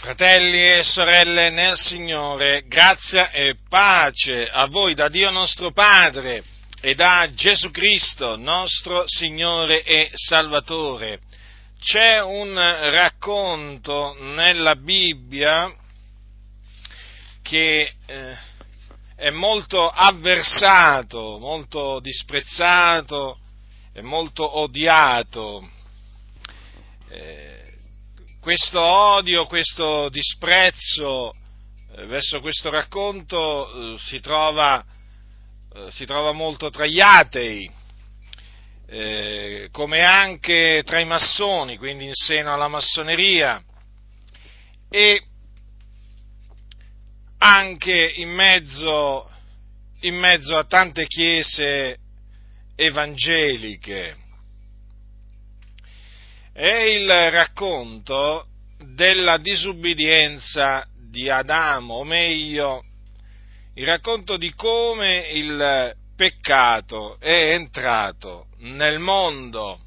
Fratelli e sorelle nel Signore, grazia e pace a voi da Dio nostro Padre e da Gesù Cristo, nostro Signore e Salvatore. C'è un racconto nella Bibbia che eh, è molto avversato, molto disprezzato e molto odiato. Eh, questo odio, questo disprezzo eh, verso questo racconto eh, si, trova, eh, si, trova, molto tra gli atei, come anche tra i massoni, quindi in seno alla massoneria, e anche in mezzo, in mezzo a tante chiese evangeliche è il racconto della disubbidienza di Adamo, o meglio, il racconto di come il peccato è entrato nel mondo.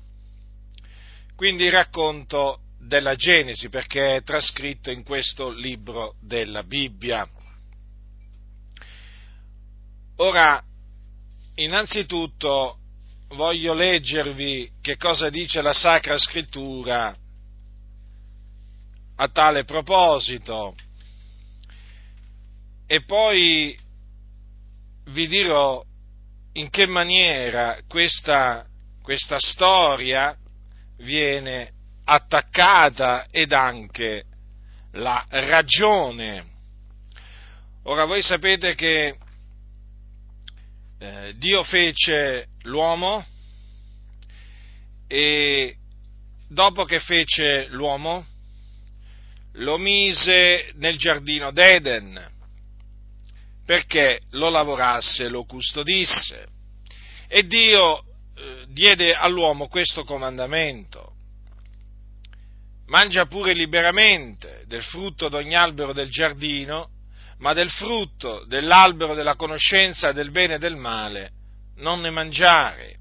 Quindi il racconto della Genesi, perché è trascritto in questo libro della Bibbia. Ora, innanzitutto voglio leggervi che cosa dice la Sacra Scrittura a tale proposito e poi vi dirò in che maniera questa, questa storia viene attaccata ed anche la ragione. Ora voi sapete che eh, Dio fece l'uomo e dopo che fece l'uomo lo mise nel giardino d'Eden perché lo lavorasse, lo custodisse. E Dio eh, diede all'uomo questo comandamento. Mangia pure liberamente del frutto d'ogni albero del giardino, ma del frutto dell'albero della conoscenza del bene e del male non ne mangiare,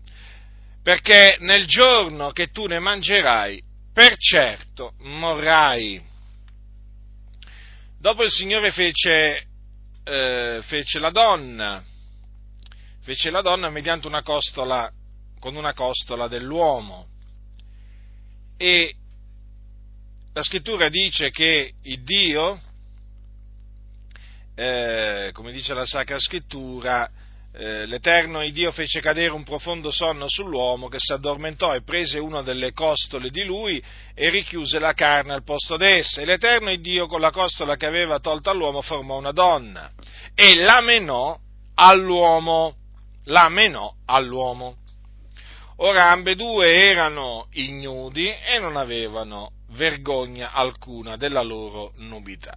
perché nel giorno che tu ne mangerai, per certo morrai. Dopo il Signore fece, eh, fece la donna, fece la donna mediante una costola, con una costola dell'uomo. E la scrittura dice che il Dio, eh, come dice la Sacra Scrittura, eh, l'Eterno Dio fece cadere un profondo sonno sull'uomo che si addormentò e prese una delle costole di lui e richiuse la carne al posto d'essa. E l'Eterno Dio con la costola che aveva tolta all'uomo formò una donna e la menò all'uomo. La menò all'uomo. Ora ambedue erano ignudi e non avevano vergogna alcuna della loro nudità.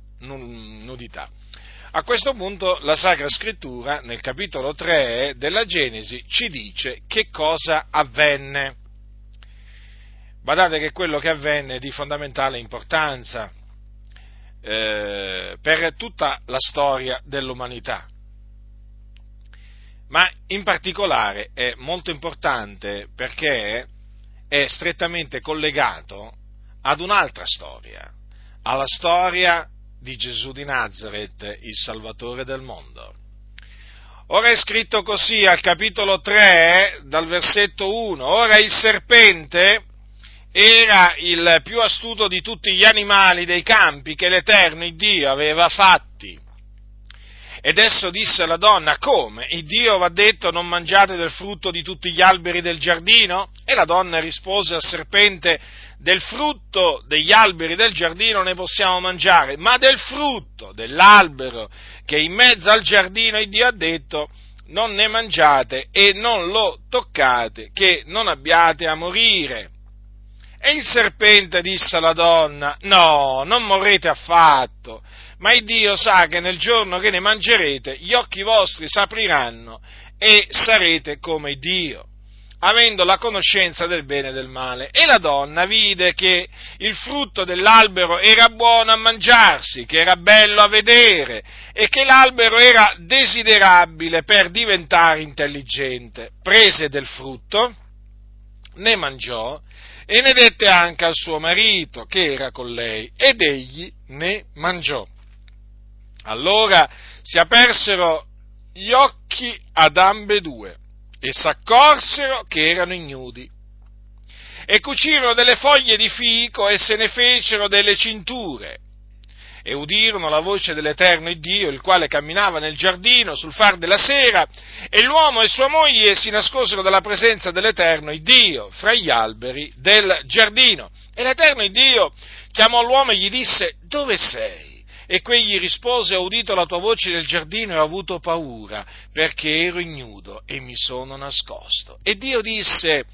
A questo punto la Sacra Scrittura, nel capitolo 3 della Genesi, ci dice che cosa avvenne. Badate che quello che avvenne è di fondamentale importanza eh, per tutta la storia dell'umanità. Ma in particolare è molto importante perché è strettamente collegato ad un'altra storia, alla storia di Gesù di Nazareth, il Salvatore del mondo. Ora è scritto così al capitolo 3, dal versetto 1, ora il serpente era il più astuto di tutti gli animali dei campi che l'Eterno Dio aveva fatti. Ed esso disse alla donna, come? Il Dio va detto non mangiate del frutto di tutti gli alberi del giardino? E la donna rispose al serpente, del frutto degli alberi del giardino ne possiamo mangiare, ma del frutto dell'albero che in mezzo al giardino il Dio ha detto non ne mangiate e non lo toccate, che non abbiate a morire. E il serpente disse alla donna, no, non morrete affatto, ma il Dio sa che nel giorno che ne mangerete gli occhi vostri s'apriranno e sarete come Dio avendo la conoscenza del bene e del male. E la donna vide che il frutto dell'albero era buono a mangiarsi, che era bello a vedere e che l'albero era desiderabile per diventare intelligente. Prese del frutto, ne mangiò e ne dette anche al suo marito che era con lei ed egli ne mangiò. Allora si apersero gli occhi ad ambedue e s'accorsero che erano ignudi. E cucirono delle foglie di fico e se ne fecero delle cinture e udirono la voce dell'Eterno Dio, il quale camminava nel giardino sul far della sera, e l'uomo e sua moglie si nascosero dalla presenza dell'Eterno Dio fra gli alberi del giardino. E l'Eterno Dio chiamò l'uomo e gli disse, dove sei? E quegli rispose, ho udito la tua voce nel giardino e ho avuto paura, perché ero ignudo e mi sono nascosto. E Dio disse,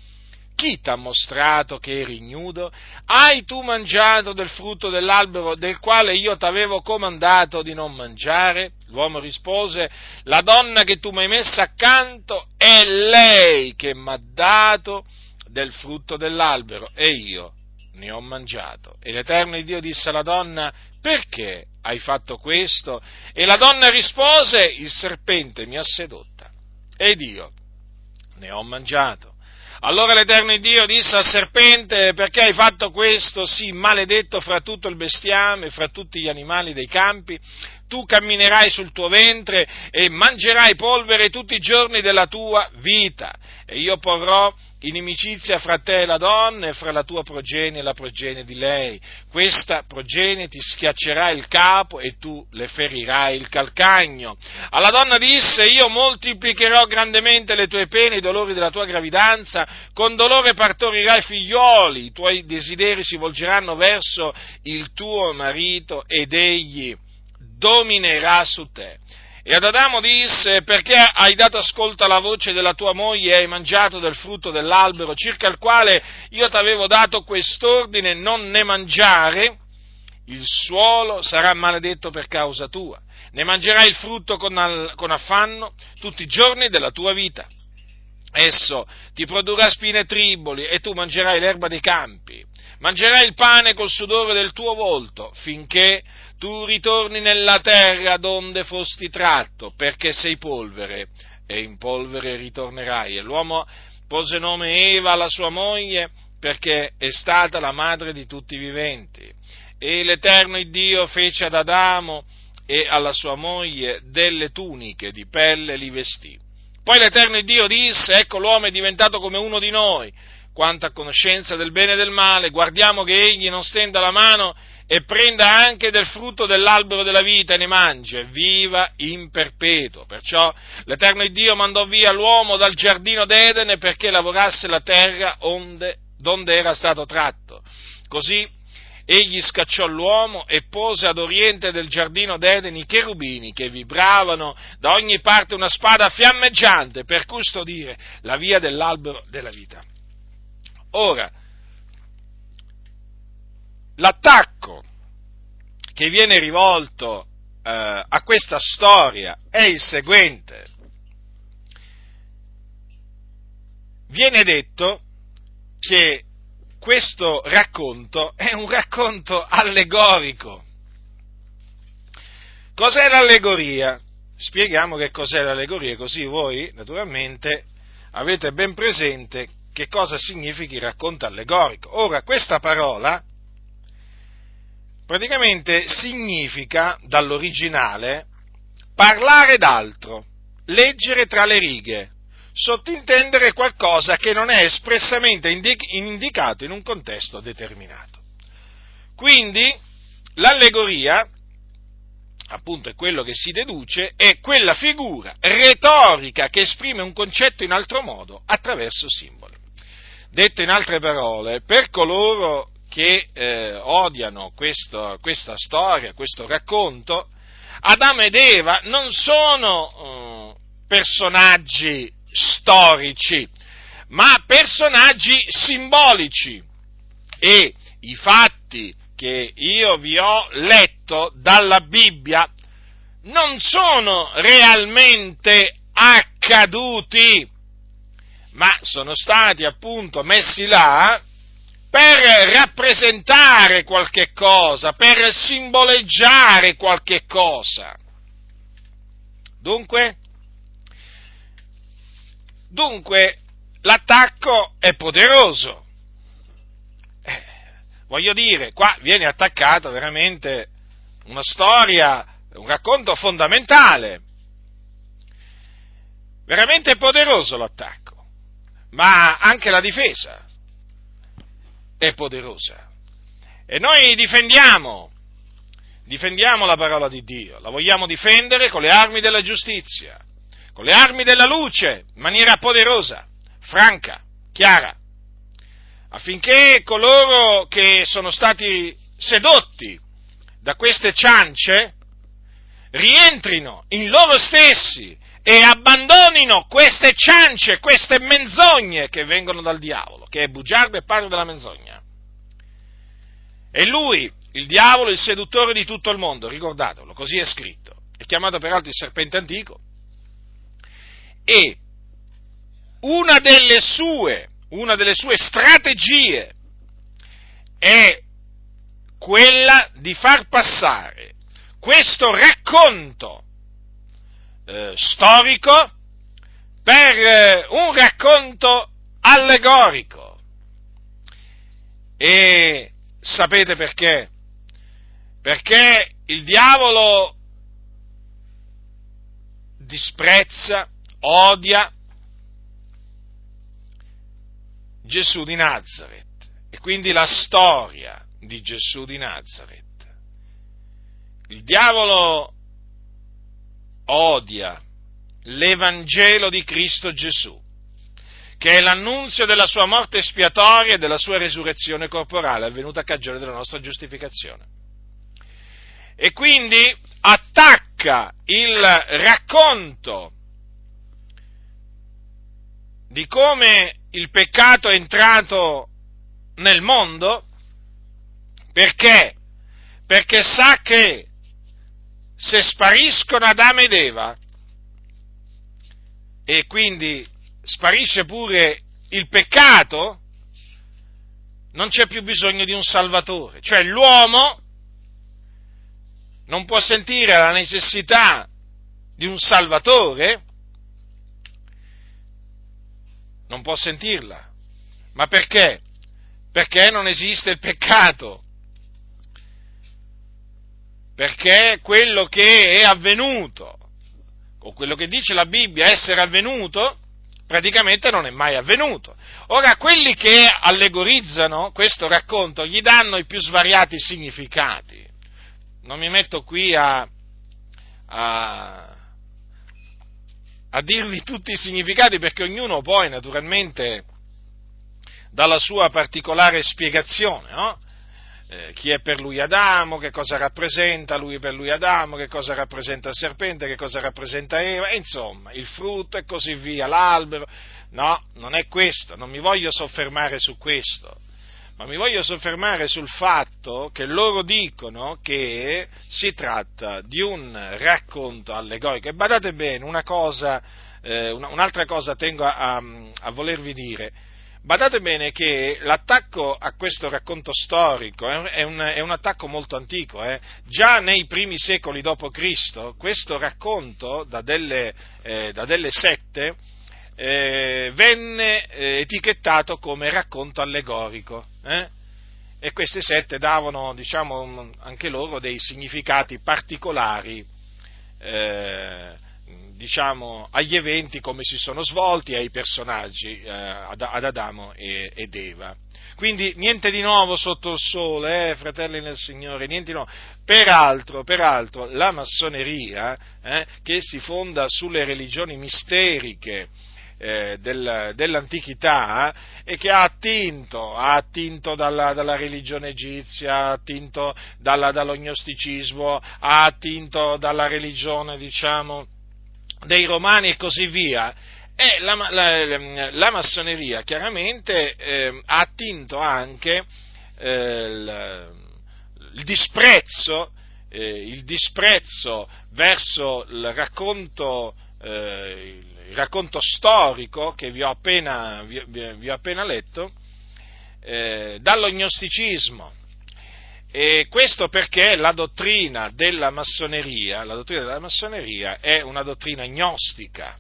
chi ti ha mostrato che eri ignudo? Hai tu mangiato del frutto dell'albero del quale io ti avevo comandato di non mangiare? L'uomo rispose, la donna che tu mi hai messa accanto è lei che mi ha dato del frutto dell'albero e io ne ho mangiato. E l'Eterno Dio disse alla donna, perché hai fatto questo? E la donna rispose, il serpente mi ha sedotta ed io ne ho mangiato. Allora l'Eterno Dio disse al serpente, perché hai fatto questo, sì, maledetto fra tutto il bestiame, fra tutti gli animali dei campi, tu camminerai sul tuo ventre e mangerai polvere tutti i giorni della tua vita, e io porrò inimicizia fra te e la donna e fra la tua progenie e la progenie di lei. Questa progenie ti schiaccerà il capo e tu le ferirai il calcagno. Alla donna disse, io moltiplicherò grandemente le tue pene, i dolori della tua gravidanza, con dolore partorirai figlioli, i tuoi desideri si volgeranno verso il tuo marito ed egli dominerà su te. E ad Adamo disse, perché hai dato ascolto alla voce della tua moglie e hai mangiato del frutto dell'albero, circa il quale io ti avevo dato quest'ordine, non ne mangiare, il suolo sarà maledetto per causa tua. Ne mangerai il frutto con, al, con affanno tutti i giorni della tua vita. Esso ti produrrà spine e triboli e tu mangerai l'erba dei campi. Mangerai il pane col sudore del tuo volto finché tu ritorni nella terra donde fosti tratto, perché sei polvere, e in polvere ritornerai. E l'uomo pose nome Eva alla sua moglie, perché è stata la madre di tutti i viventi. E l'Eterno Dio fece ad Adamo e alla sua moglie delle tuniche di pelle li vestì. Poi l'Eterno Dio disse, ecco l'uomo è diventato come uno di noi, quanto a conoscenza del bene e del male, guardiamo che egli non stenda la mano e prenda anche del frutto dell'albero della vita e ne mangi viva in perpetuo. Perciò l'Eterno Dio mandò via l'uomo dal giardino d'Edene perché lavorasse la terra onde, donde era stato tratto. Così egli scacciò l'uomo e pose ad oriente del giardino d'Edene i cherubini che vibravano da ogni parte una spada fiammeggiante per custodire la via dell'albero della vita. Ora, l'attacco che viene rivolto eh, a questa storia è il seguente. Viene detto che questo racconto è un racconto allegorico. Cos'è l'allegoria? Spieghiamo che cos'è l'allegoria, così voi naturalmente avete ben presente che cosa significa il racconto allegorico. Ora, questa parola praticamente significa, dall'originale, parlare d'altro, leggere tra le righe, sottintendere qualcosa che non è espressamente indicato in un contesto determinato. Quindi l'allegoria, appunto è quello che si deduce, è quella figura retorica che esprime un concetto in altro modo attraverso simboli. Detto in altre parole, per coloro che eh, odiano questo, questa storia, questo racconto, Adamo ed Eva non sono eh, personaggi storici, ma personaggi simbolici. E i fatti che io vi ho letto dalla Bibbia non sono realmente accaduti ma sono stati appunto messi là per rappresentare qualche cosa, per simboleggiare qualche cosa. Dunque, dunque l'attacco è poderoso, voglio dire, qua viene attaccato veramente una storia, un racconto fondamentale. Veramente poderoso l'attacco, ma anche la difesa è poderosa. E noi difendiamo, difendiamo la parola di Dio, la vogliamo difendere con le armi della giustizia, con le armi della luce, in maniera poderosa, franca, chiara, affinché coloro che sono stati sedotti da queste ciance rientrino in loro stessi e abbandonino queste ciance, queste menzogne che vengono dal diavolo, che è bugiardo e padre della menzogna. E lui, il diavolo, il seduttore di tutto il mondo, ricordatelo, così è scritto, è chiamato peraltro il serpente antico, e una delle sue, una delle sue strategie è quella di far passare questo racconto eh, storico per eh, un racconto allegorico. E sapete perché? Perché il diavolo disprezza, odia Gesù di Nazareth e quindi la storia di Gesù di Nazareth. Il diavolo odia l'Evangelo di Cristo Gesù, che è l'annunzio della sua morte espiatoria e della sua resurrezione corporale avvenuta a cagione della nostra giustificazione. E quindi attacca il racconto di come il peccato è entrato nel mondo perché? Perché sa che se spariscono Adamo ed Eva e quindi sparisce pure il peccato, non c'è più bisogno di un salvatore, cioè l'uomo non può sentire la necessità di un salvatore, non può sentirla. Ma perché? Perché non esiste il peccato perché quello che è avvenuto, o quello che dice la Bibbia essere avvenuto, praticamente non è mai avvenuto. Ora, quelli che allegorizzano questo racconto gli danno i più svariati significati. Non mi metto qui a, a, a dirvi tutti i significati perché ognuno poi naturalmente dà la sua particolare spiegazione, no? Eh, chi è per lui Adamo, che cosa rappresenta lui per lui Adamo, che cosa rappresenta il serpente, che cosa rappresenta Eva, e insomma, il frutto e così via, l'albero. No, non è questo, non mi voglio soffermare su questo, ma mi voglio soffermare sul fatto che loro dicono che si tratta di un racconto allegorico. E badate bene, una cosa, eh, un'altra cosa tengo a, a, a volervi dire Badate bene che l'attacco a questo racconto storico è un, è un attacco molto antico. Eh? Già nei primi secoli d.C. questo racconto da delle, eh, da delle sette eh, venne eh, etichettato come racconto allegorico. Eh? E queste sette davano, diciamo, anche loro dei significati particolari eh, diciamo, agli eventi come si sono svolti ai personaggi, eh, ad, ad, Adamo e, ed Eva. Quindi niente di nuovo sotto il sole, eh, fratelli nel Signore, niente di nuovo. Peraltro, peraltro la massoneria, eh, che si fonda sulle religioni misteriche, eh, del, dell'antichità e che ha attinto, ha attinto dalla, dalla, religione egizia, ha attinto dalla, dall'ognosticismo, ha attinto dalla religione, diciamo, dei romani e così via, e la, la, la massoneria chiaramente eh, ha attinto anche eh, il, il, disprezzo, eh, il, disprezzo, verso il racconto, eh, il racconto storico che vi ho appena, vi, vi ho appena letto, eh, dall'ognosticismo e questo perché la dottrina della massoneria, la dottrina della massoneria è una dottrina gnostica.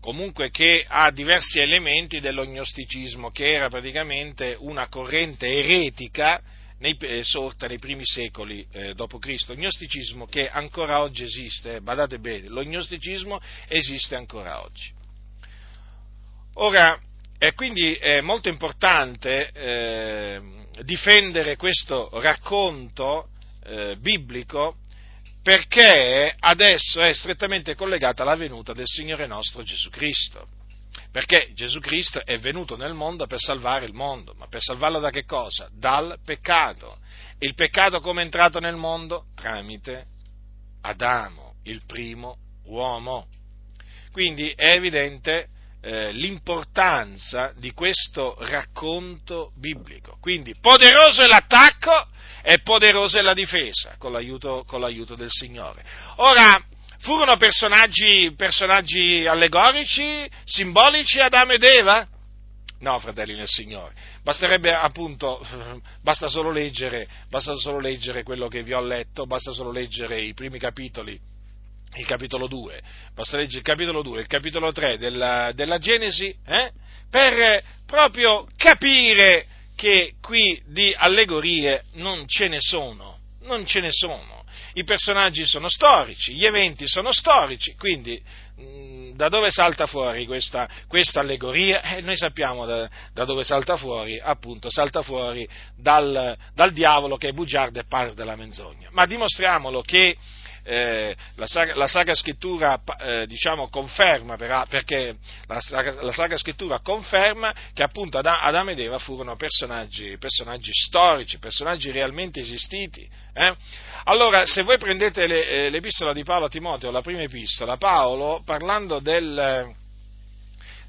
comunque che ha diversi elementi dell'ognosticismo, che era praticamente una corrente eretica nei, eh, sorta nei primi secoli eh, d.C. Gnosticismo che ancora oggi esiste, eh, badate bene, lo gnosticismo esiste ancora oggi. Ora, è quindi è molto importante eh, difendere questo racconto eh, biblico perché adesso è strettamente collegata alla venuta del Signore nostro Gesù Cristo. Perché Gesù Cristo è venuto nel mondo per salvare il mondo, ma per salvarlo da che cosa? Dal peccato. Il peccato come è entrato nel mondo? Tramite Adamo, il primo uomo. Quindi è evidente eh, l'importanza di questo racconto biblico. Quindi poderoso è l'attacco e poderosa è la difesa con l'aiuto, con l'aiuto del Signore. Ora, Furono personaggi, personaggi allegorici, simbolici Adamo ed Eva? No, fratelli nel Signore, basterebbe appunto, basta solo, leggere, basta solo leggere quello che vi ho letto, basta solo leggere i primi capitoli, il capitolo 2, basta leggere il capitolo 2 il capitolo 3 della, della Genesi, eh, per proprio capire che qui di allegorie non ce ne sono, non ce ne sono i personaggi sono storici, gli eventi sono storici, quindi mh, mm, da dove salta fuori questa, questa allegoria? Eh, noi sappiamo da, da, dove salta fuori, appunto, salta fuori dal, dal diavolo che è bugiardo e padre della menzogna. Ma dimostriamolo che eh, la, Sacra, la, Sacra, Scrittura eh, diciamo, conferma, per, perché la, la, Sacra Scrittura conferma che appunto Adamo ed Eva furono personaggi, personaggi storici, personaggi realmente esistiti. Eh? Allora, se voi prendete le, eh, l'epistola di Paolo a Timoteo, la prima epistola, Paolo, parlando del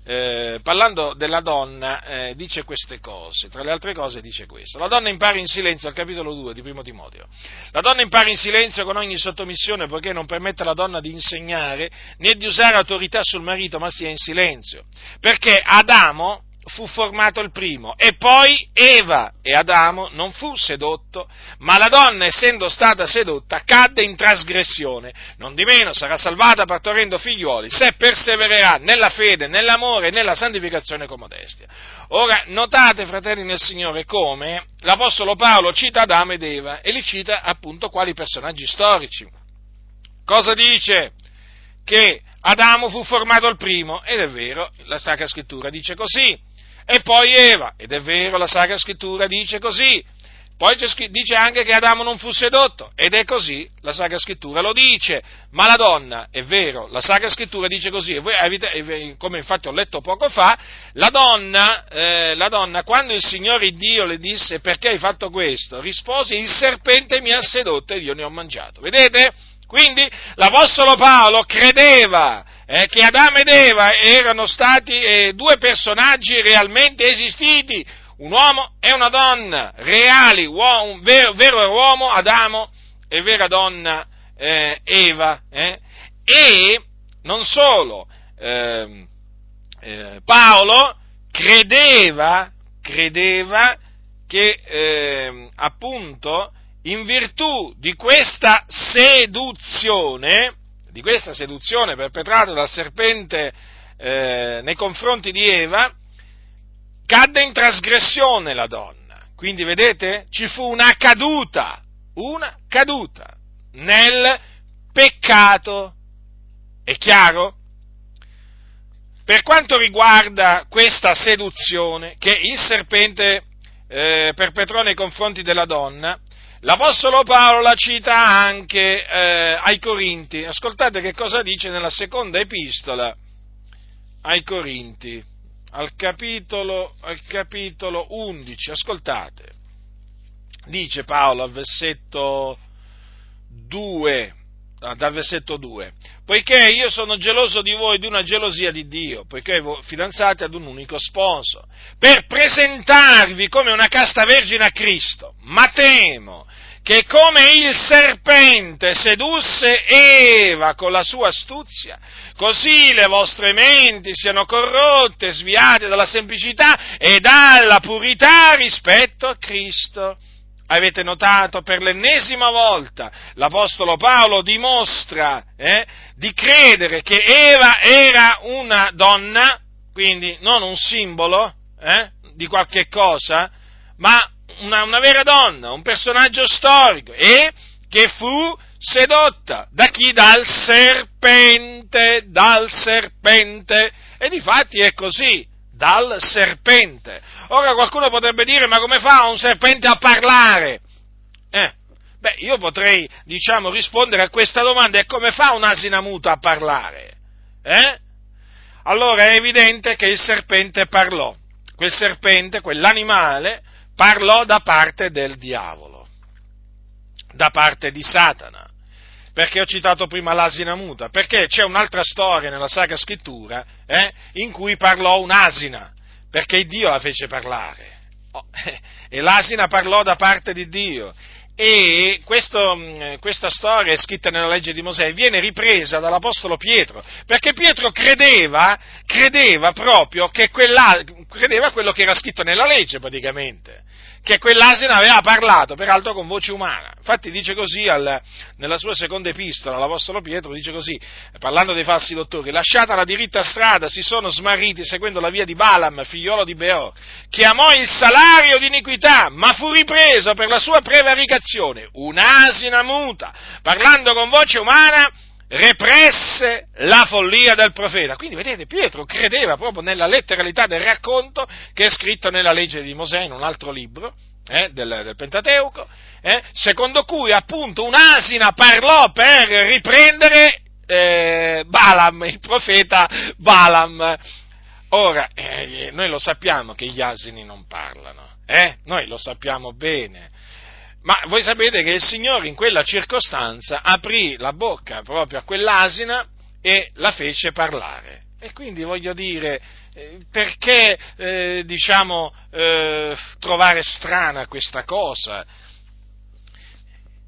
eh, parlando della donna, eh, dice queste cose, tra le altre cose dice questo. La donna impara in silenzio, al capitolo 2 di Primo Timoteo. La donna impara in silenzio con ogni sottomissione, poiché non permette alla donna di insegnare né di usare autorità sul marito, ma sia in silenzio. Perché Adamo, fu formato il primo e poi Eva e Adamo non fu sedotto, ma la donna essendo stata sedotta cadde in trasgressione, non di meno sarà salvata partorendo figliuoli se persevererà nella fede, nell'amore e nella santificazione con modestia. Ora notate fratelli nel Signore come l'Apostolo Paolo cita Adamo ed Eva e li cita appunto quali personaggi storici. Cosa dice? Che Adamo fu formato il primo, ed è vero, la Sacra Scrittura dice così, e poi Eva, ed è vero, la Sacra Scrittura dice così. Poi dice anche che Adamo non fu sedotto, ed è così, la Sacra Scrittura lo dice, ma la donna, è vero, la Sacra Scrittura dice così, e voi avete, come infatti ho letto poco fa, la donna, eh, la donna, quando il Signore Dio le disse perché hai fatto questo, rispose il serpente mi ha sedotto ed io ne ho mangiato. Vedete? Quindi l'Apostolo Paolo credeva eh, che Adamo ed Eva erano stati eh, due personaggi realmente esistiti, un uomo e una donna, reali, uomo, vero, vero, uomo Adamo e vera donna eh, Eva. Eh. E non solo, ehm, eh, Paolo credeva, credeva che ehm, appunto in virtù di questa seduzione, di questa seduzione perpetrata dal serpente eh, nei confronti di Eva, cadde in trasgressione la donna. Quindi vedete, ci fu una caduta, una caduta nel peccato. È chiaro? Per quanto riguarda questa seduzione che il serpente eh, perpetrò nei confronti della donna, L'Apostolo Paolo la cita anche eh, ai Corinti. Ascoltate che cosa dice nella seconda epistola ai Corinti, al capitolo, al capitolo 11. Ascoltate. Dice Paolo al versetto 2, ah, dal versetto 2, poiché io sono geloso di voi di una gelosia di Dio, poiché voi fidanzati ad un unico sposo, per presentarvi come una casta vergine a Cristo, ma temo che come il serpente sedusse Eva con la sua astuzia, così le vostre menti siano corrotte, sviate dalla semplicità e dalla purità rispetto a Cristo. Avete notato per l'ennesima volta l'Apostolo Paolo dimostra eh, di credere che Eva era una donna, quindi non un simbolo eh, di qualche cosa, ma una, una vera donna, un personaggio storico e che fu sedotta da chi? Dal serpente, dal serpente. E difatti è così, dal serpente. Ora qualcuno potrebbe dire, ma come fa un serpente a parlare? Eh, beh, io potrei, diciamo, rispondere a questa domanda, e come fa un'asina muta a parlare? Eh? Allora è evidente che il serpente parlò. Quel serpente, quell'animale, parlò da parte del diavolo, da parte di Satana. Perché ho citato prima l'asina muta? Perché c'è un'altra storia nella Sacra Scrittura eh, in cui parlò un'asina perché Dio la fece parlare. Oh, e l'asina parlò da parte di Dio. E questo, mm, questa storia è scritta nella legge di Mosè, viene ripresa dall'Apostolo Pietro, perché Pietro credeva, credeva proprio che quella, credeva quello che era scritto nella legge praticamente che quell'asina aveva parlato, peraltro con voce umana. Infatti dice così al, nella sua seconda epistola, l'Apostolo Pietro dice così, parlando dei falsi dottori, lasciata la diritta strada si sono smarriti seguendo la via di Balaam, figliolo di Beor, che amò il salario di iniquità, ma fu ripreso per la sua prevaricazione, un'asina muta, parlando con voce umana, represse la follia del profeta. Quindi vedete, Pietro credeva proprio nella letteralità del racconto che è scritto nella legge di Mosè, in un altro libro eh, del, del, Pentateuco, eh, secondo cui appunto un'asina parlò per riprendere eh, Balaam, il profeta Balaam. Ora, eh, noi lo sappiamo che gli asini non parlano, eh? noi lo sappiamo bene. Ma voi sapete che il Signore in quella circostanza aprì la bocca proprio a quell'asina e la fece parlare. E quindi voglio dire, eh, perché eh, diciamo eh, trovare strana questa cosa?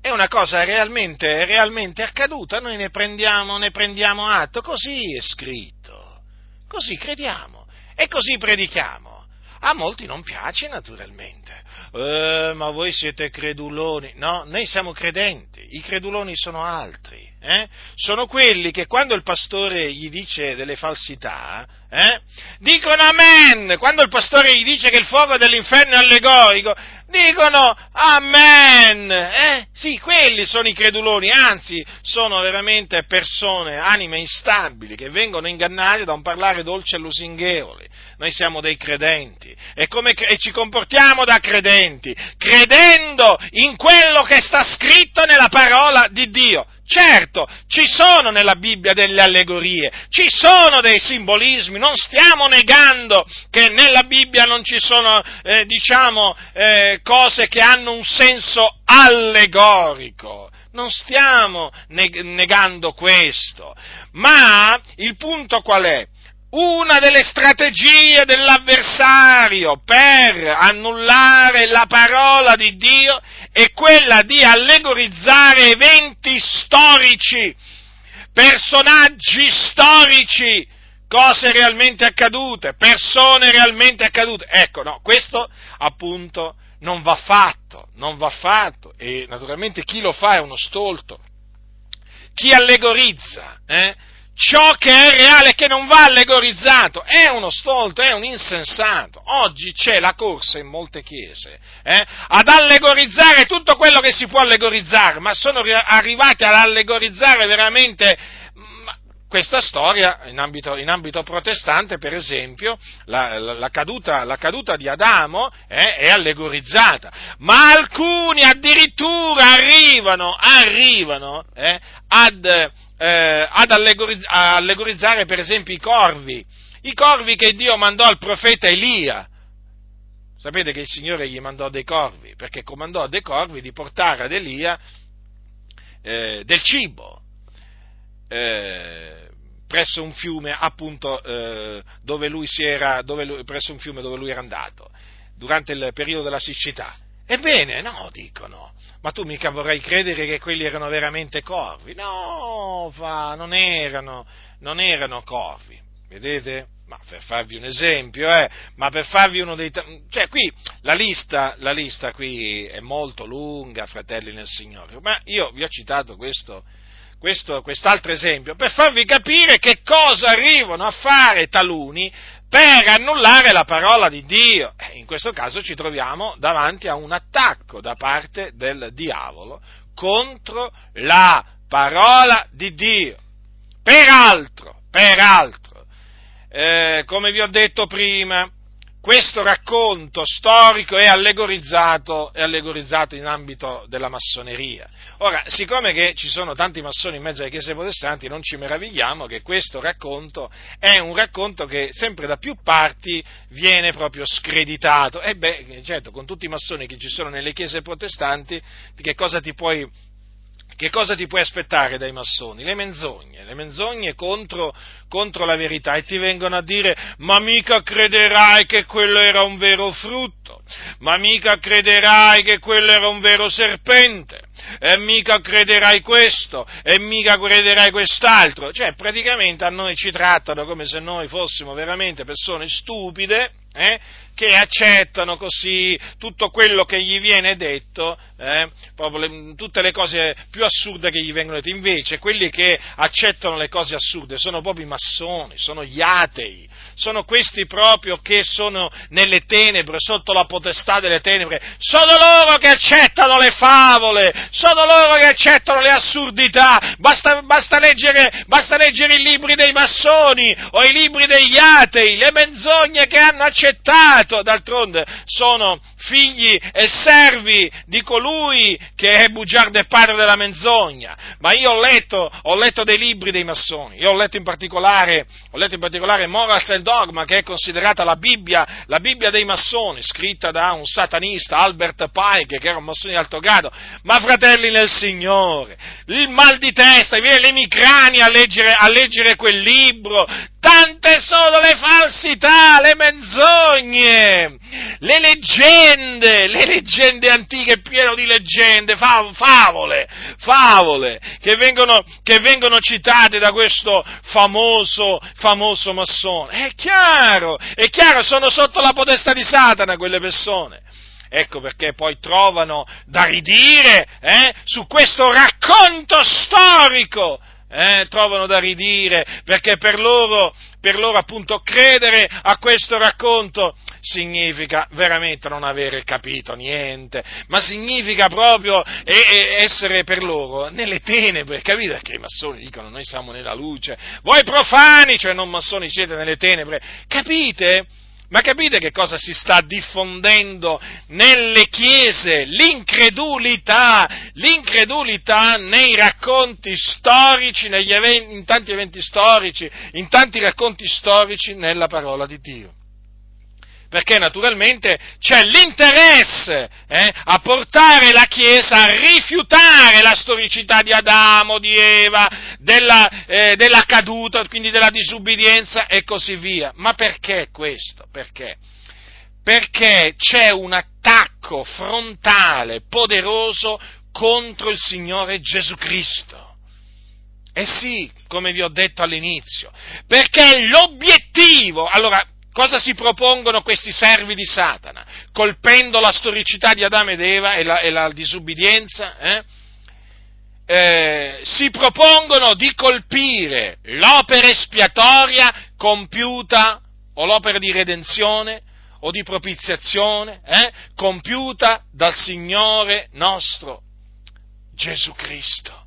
È una cosa realmente, realmente accaduta, noi ne prendiamo, ne prendiamo atto, così è scritto, così crediamo e così predichiamo. A molti non piace naturalmente, eh, ma voi siete creduloni. No, noi siamo credenti, i creduloni sono altri. Eh? Sono quelli che quando il pastore gli dice delle falsità, eh, dicono amen. Quando il pastore gli dice che il fuoco dell'inferno è allegorico, dicono amen. Eh? Sì, quelli sono i creduloni, anzi sono veramente persone, anime instabili, che vengono ingannate da un parlare dolce e lusinghevole. Noi siamo dei credenti e, come, e ci comportiamo da credenti, credendo in quello che sta scritto nella parola di Dio. Certo, ci sono nella Bibbia delle allegorie, ci sono dei simbolismi, non stiamo negando che nella Bibbia non ci sono, eh, diciamo, eh, cose che hanno un senso allegorico. Non stiamo negando questo, ma il punto qual è? Una delle strategie dell'avversario per annullare la parola di Dio è quella di allegorizzare eventi storici, personaggi storici, cose realmente accadute, persone realmente accadute. Ecco, no, questo appunto non va fatto, non va fatto e naturalmente chi lo fa è uno stolto. Chi allegorizza, eh, ciò che è reale che non va allegorizzato, è uno stolto, è un insensato. Oggi c'è la corsa in molte chiese eh, ad allegorizzare tutto quello che si può allegorizzare, ma sono arrivati ad allegorizzare veramente questa storia in ambito, in ambito, protestante, per esempio, la, la, la, caduta, la caduta, di Adamo eh, è allegorizzata, ma alcuni addirittura arrivano, arrivano eh, ad, eh, ad allegoriz- allegorizzare, per esempio, i corvi, i corvi che Dio mandò al profeta Elia. Sapete che il Signore gli mandò dei corvi, perché comandò a dei corvi di portare ad Elia eh, del cibo eh, presso un fiume appunto eh, dove lui si era, lui, presso un fiume dove lui era andato durante il periodo della siccità. Ebbene, no, dicono, ma tu mica vorrai credere che quelli erano veramente corvi? No, va, non erano, non erano corvi. vedete? Ma per farvi un esempio, eh, ma per farvi uno dei... cioè qui la lista, la lista qui è molto lunga, fratelli nel Signore, ma io vi ho citato questo, questo, quest'altro esempio per farvi capire che cosa arrivano a fare taluni per annullare la parola di Dio. In questo caso ci troviamo davanti a un attacco da parte del diavolo contro la parola di Dio. Peraltro, peraltro, eh, come vi ho detto prima, questo racconto storico è allegorizzato, è allegorizzato in ambito della massoneria. Ora, siccome che ci sono tanti massoni in mezzo alle chiese protestanti, non ci meravigliamo che questo racconto è un racconto che sempre da più parti viene proprio screditato. E beh, certo, con tutti i massoni che ci sono nelle chiese protestanti, di che cosa ti puoi che cosa ti puoi aspettare dai massoni? Le menzogne, le menzogne contro, contro, la verità e ti vengono a dire ma mica crederai che quello era un vero frutto, ma mica crederai che quello era un vero serpente, e mica crederai questo, e mica crederai quest'altro. Cioè praticamente a noi ci trattano come se noi fossimo veramente persone stupide, eh, che accettano così tutto quello che gli viene detto, eh, le, tutte le cose più assurde che gli vengono dette. Invece quelli che accettano le cose assurde sono proprio i massoni, sono gli atei, sono questi proprio che sono nelle tenebre, sotto la potestà delle tenebre, sono loro che accettano le favole, sono loro che accettano le assurdità, basta, basta, leggere, basta leggere i libri dei massoni o i libri degli atei, le menzogne che hanno accettato d'altronde sono figli e servi di colui che è bugiardo e padre della menzogna. Ma io ho letto, ho letto dei libri dei massoni, io ho letto in particolare, ho letto in particolare Morals and Dogma, che è considerata la Bibbia, la Bibbia dei massoni, scritta da un satanista, Albert Pike, che era un massone di alto grado. Ma fratelli nel Signore, il mal di testa, viene l'emicrania a leggere, a leggere quel libro, tante sono le falsità, le menzogne, le leggende, le leggende antiche, pieno di leggende, favole, favole, che vengono, che vengono citate da questo famoso, famoso massone. È chiaro, è chiaro, sono sotto la potestà di Satana quelle persone. Ecco perché poi trovano da ridire eh, su questo racconto storico eh, trovano da ridire, perché per loro, per loro appunto credere a questo racconto significa veramente non avere capito niente, ma significa proprio essere per loro nelle tenebre, capite? Perché i massoni dicono noi siamo nella luce, voi profani, cioè non massoni siete nelle tenebre, capite? Ma capite che cosa si sta diffondendo nelle chiese? L'incredulità, l'incredulità nei racconti storici, eventi, in tanti eventi storici, in tanti racconti storici nella parola di Dio perché naturalmente c'è l'interesse eh, a portare la Chiesa a rifiutare la storicità di Adamo, di Eva, della, eh, della caduta, quindi della disubbidienza e così via. Ma perché questo? Perché? Perché c'è un attacco frontale, poderoso contro il Signore Gesù Cristo. Eh sì, come vi ho detto all'inizio, perché l'obiettivo, allora Cosa si propongono questi servi di Satana? Colpendo la storicità di Adamo ed Eva e la, e la disubbidienza? Eh? Eh, si propongono di colpire l'opera espiatoria compiuta o l'opera di redenzione o di propiziazione eh, compiuta dal Signore nostro Gesù Cristo.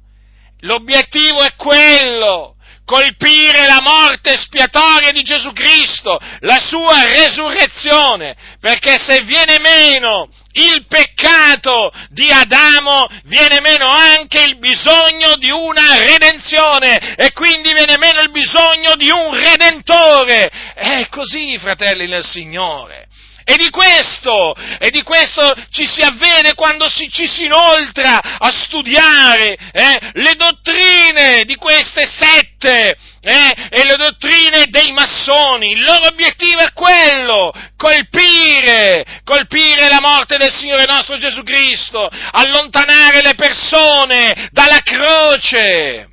L'obiettivo è quello, colpire la morte espiatoria di Gesù Cristo, la sua resurrezione, perché se viene meno il peccato di Adamo, viene meno anche il bisogno di una redenzione e quindi viene meno il bisogno di un redentore. È così, fratelli nel Signore. E di questo, e di questo ci si avvede quando si, ci si inoltra a studiare eh, le dottrine di queste sette eh, e le dottrine dei massoni. Il loro obiettivo è quello, colpire, colpire la morte del Signore nostro Gesù Cristo, allontanare le persone dalla croce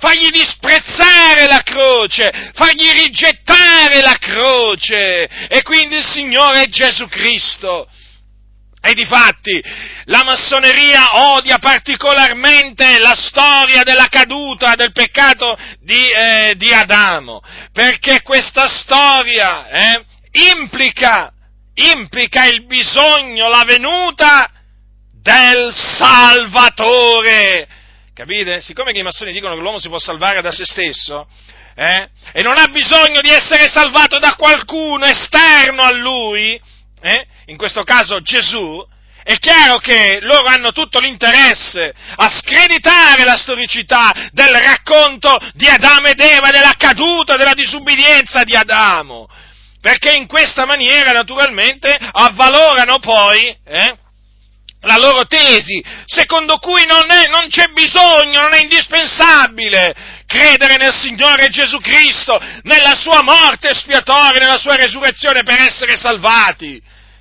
fargli disprezzare la croce, fargli rigettare la croce. E quindi il Signore è Gesù Cristo. E difatti la massoneria odia particolarmente la storia della caduta del peccato di, eh, di Adamo, perché questa storia eh, implica, implica il bisogno, la venuta del Salvatore. Capite? Siccome i massoni dicono che l'uomo si può salvare da se stesso, eh, e non ha bisogno di essere salvato da qualcuno esterno a lui, eh, in questo caso Gesù, è chiaro che loro hanno tutto l'interesse a screditare la storicità del racconto di Adamo ed Eva, della caduta, della disubbidienza di Adamo, perché in questa maniera naturalmente avvalorano poi eh, la loro tesi, secondo cui non, è, non c'è bisogno, non è indispensabile credere nel Signore Gesù Cristo, nella sua morte espiatoria, nella sua resurrezione per essere salvati.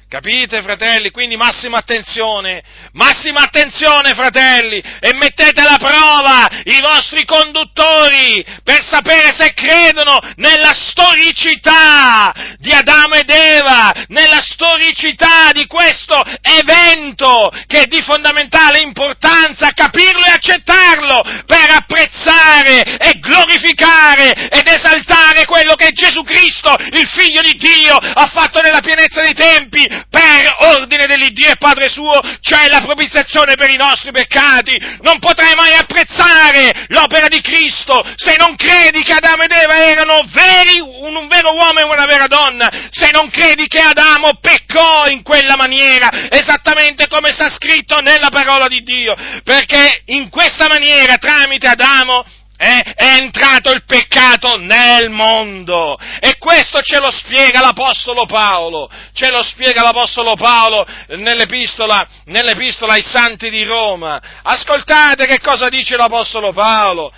Capite, fratelli? Quindi massima attenzione, massima attenzione, fratelli, e mettete alla prova i vostri conduttori per sapere se credono nella storicità di Adamo ed Eva, nella storicità di questo evento che è di fondamentale importanza, capirlo e accettarlo per apprezzare e glorificare ed esaltare quello che Gesù Cristo, il Figlio di Dio, ha fatto nella pienezza dei tempi per ordine dell'Iddio e Padre suo, cioè la propiziazione per i nostri peccati. Non potrai mai apprezzare l'opera di Cristo se non credi che Adamo ed Eva erano veri, un, un vero uomo e una vera donna, se non credi che Adamo peccò in quella maniera, esattamente come sta scritto nella parola di Dio, perché in questa maniera, tramite Adamo, eh, è entrato il peccato nel mondo. E questo ce lo spiega l'Apostolo Paolo, ce lo spiega l'Apostolo Paolo nell'epistola, nell'epistola ai Santi di Roma. Ascoltate che cosa dice l'Apostolo Paolo.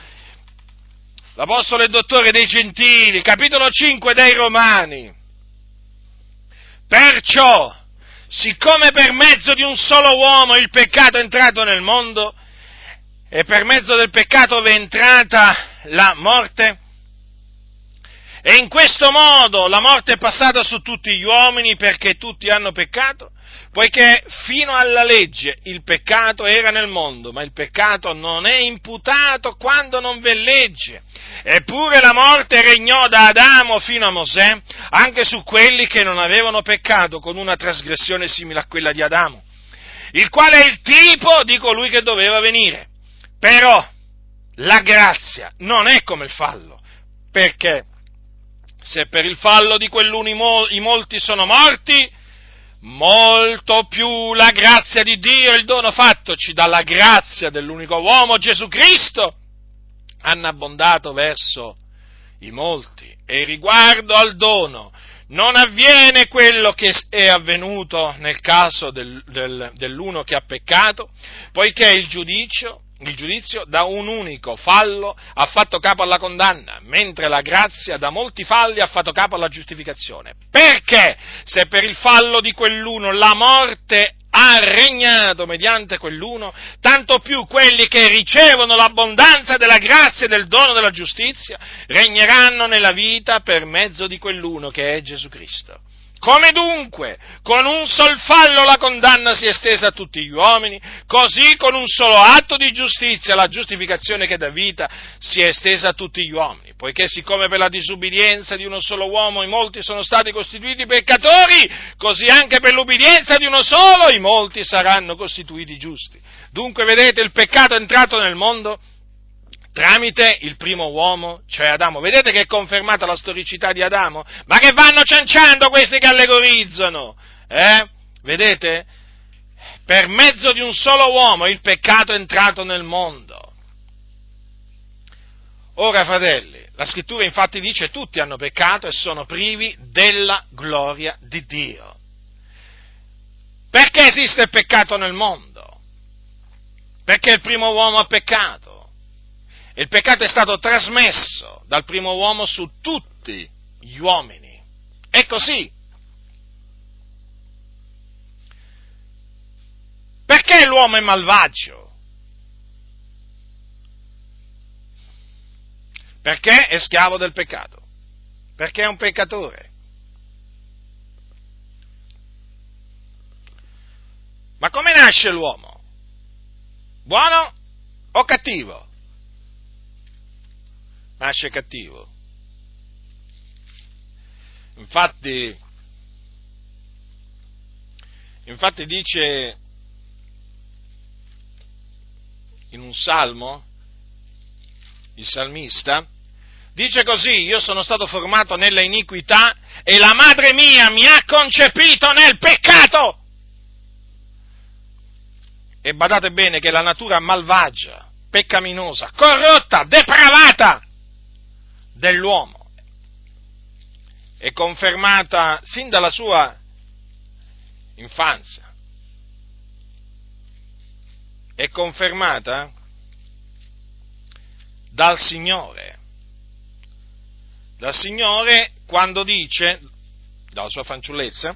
L'Apostolo e Dottore dei Gentili, capitolo 5 dei Romani. Perciò, siccome per mezzo di un solo uomo il peccato è entrato nel mondo, e per mezzo del peccato è entrata la morte. E in questo modo la morte è passata su tutti gli uomini perché tutti hanno peccato, poiché fino alla legge il peccato era nel mondo, ma il peccato non è imputato quando non v'è legge. Eppure la morte regnò da Adamo fino a Mosè, anche su quelli che non avevano peccato con una trasgressione simile a quella di Adamo, il quale è il tipo di colui che doveva venire. Però la grazia non è come il fallo, perché se per il fallo di quell'uno i molti sono morti, molto più la grazia di Dio, il dono fattoci dalla grazia dell'unico uomo Gesù Cristo, hanno abbondato verso i molti. E riguardo al dono, non avviene quello che è avvenuto nel caso del, del, dell'uno che ha peccato, poiché il giudizio il giudizio da un unico fallo ha fatto capo alla condanna, mentre la grazia da molti falli ha fatto capo alla giustificazione. Perché se per il fallo di quell'uno la morte ha regnato mediante quell'uno, tanto più quelli che ricevono l'abbondanza della grazia e del dono della giustizia regneranno nella vita per mezzo di quell'uno che è Gesù Cristo. Come dunque con un sol fallo la condanna si è estesa a tutti gli uomini, così con un solo atto di giustizia la giustificazione che dà vita si è estesa a tutti gli uomini, poiché siccome per la disubbidienza di uno solo uomo i molti sono stati costituiti peccatori, così anche per l'ubbidienza di uno solo i molti saranno costituiti giusti. Dunque vedete il peccato è entrato nel mondo tramite il primo uomo, cioè Adamo. Vedete che è confermata la storicità di Adamo? Ma che vanno cianciando questi che allegorizzano? Eh? Vedete? Per mezzo di un solo uomo il peccato è entrato nel mondo. Ora, fratelli, la scrittura infatti dice tutti hanno peccato e sono privi della gloria di Dio. Perché esiste il peccato nel mondo? Perché il primo uomo ha peccato il peccato è stato trasmesso dal primo uomo su tutti gli uomini. È così. Perché l'uomo è malvagio? Perché è schiavo del peccato? Perché è un peccatore. Ma come nasce l'uomo? Buono o cattivo? Nasce cattivo. Infatti, infatti dice in un salmo, il salmista, dice così, io sono stato formato nella iniquità e la madre mia mi ha concepito nel peccato. E badate bene che la natura malvagia, peccaminosa, corrotta, depravata dell'uomo è confermata sin dalla sua infanzia. È confermata dal Signore. Dal Signore quando dice, dalla sua fanciullezza,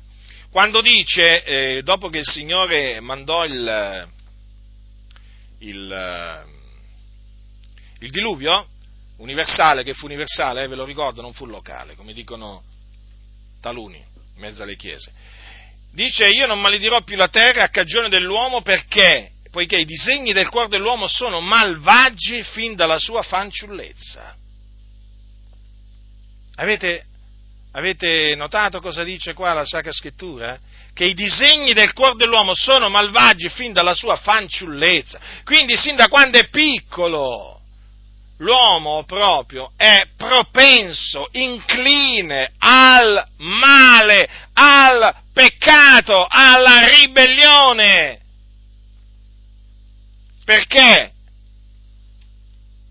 quando dice, eh, dopo che il Signore mandò il, il, il diluvio, universale, che fu universale, eh, ve lo ricordo, non fu locale, come dicono taluni in mezzo alle chiese. Dice io non maledirò più la terra a cagione dell'uomo perché, poiché i disegni del cuore dell'uomo sono malvagi fin dalla sua fanciullezza. Avete, avete notato cosa dice qua la Sacra Scrittura? Che i disegni del cuore dell'uomo sono malvagi fin dalla sua fanciullezza, quindi sin da quando è piccolo l'uomo proprio è propenso, incline al male, al peccato, alla ribellione. Perché?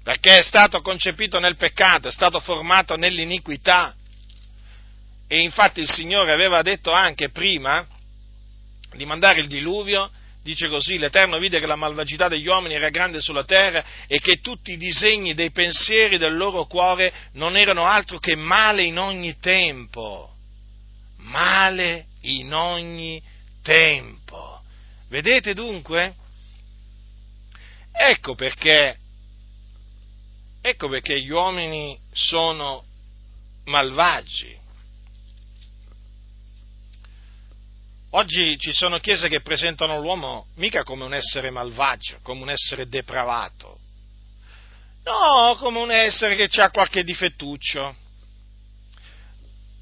Perché è stato concepito nel peccato, è stato formato nell'iniquità. E infatti il Signore aveva detto anche prima di mandare il diluvio dice così, l'Eterno vide che la malvagità degli uomini era grande sulla terra e che tutti i disegni dei pensieri del loro cuore non erano altro che male in ogni tempo. Male in ogni tempo. Vedete dunque? Ecco perché, ecco perché gli uomini sono malvagi Oggi ci sono chiese che presentano l'uomo mica come un essere malvagio, come un essere depravato. No, come un essere che ha qualche difettuccio.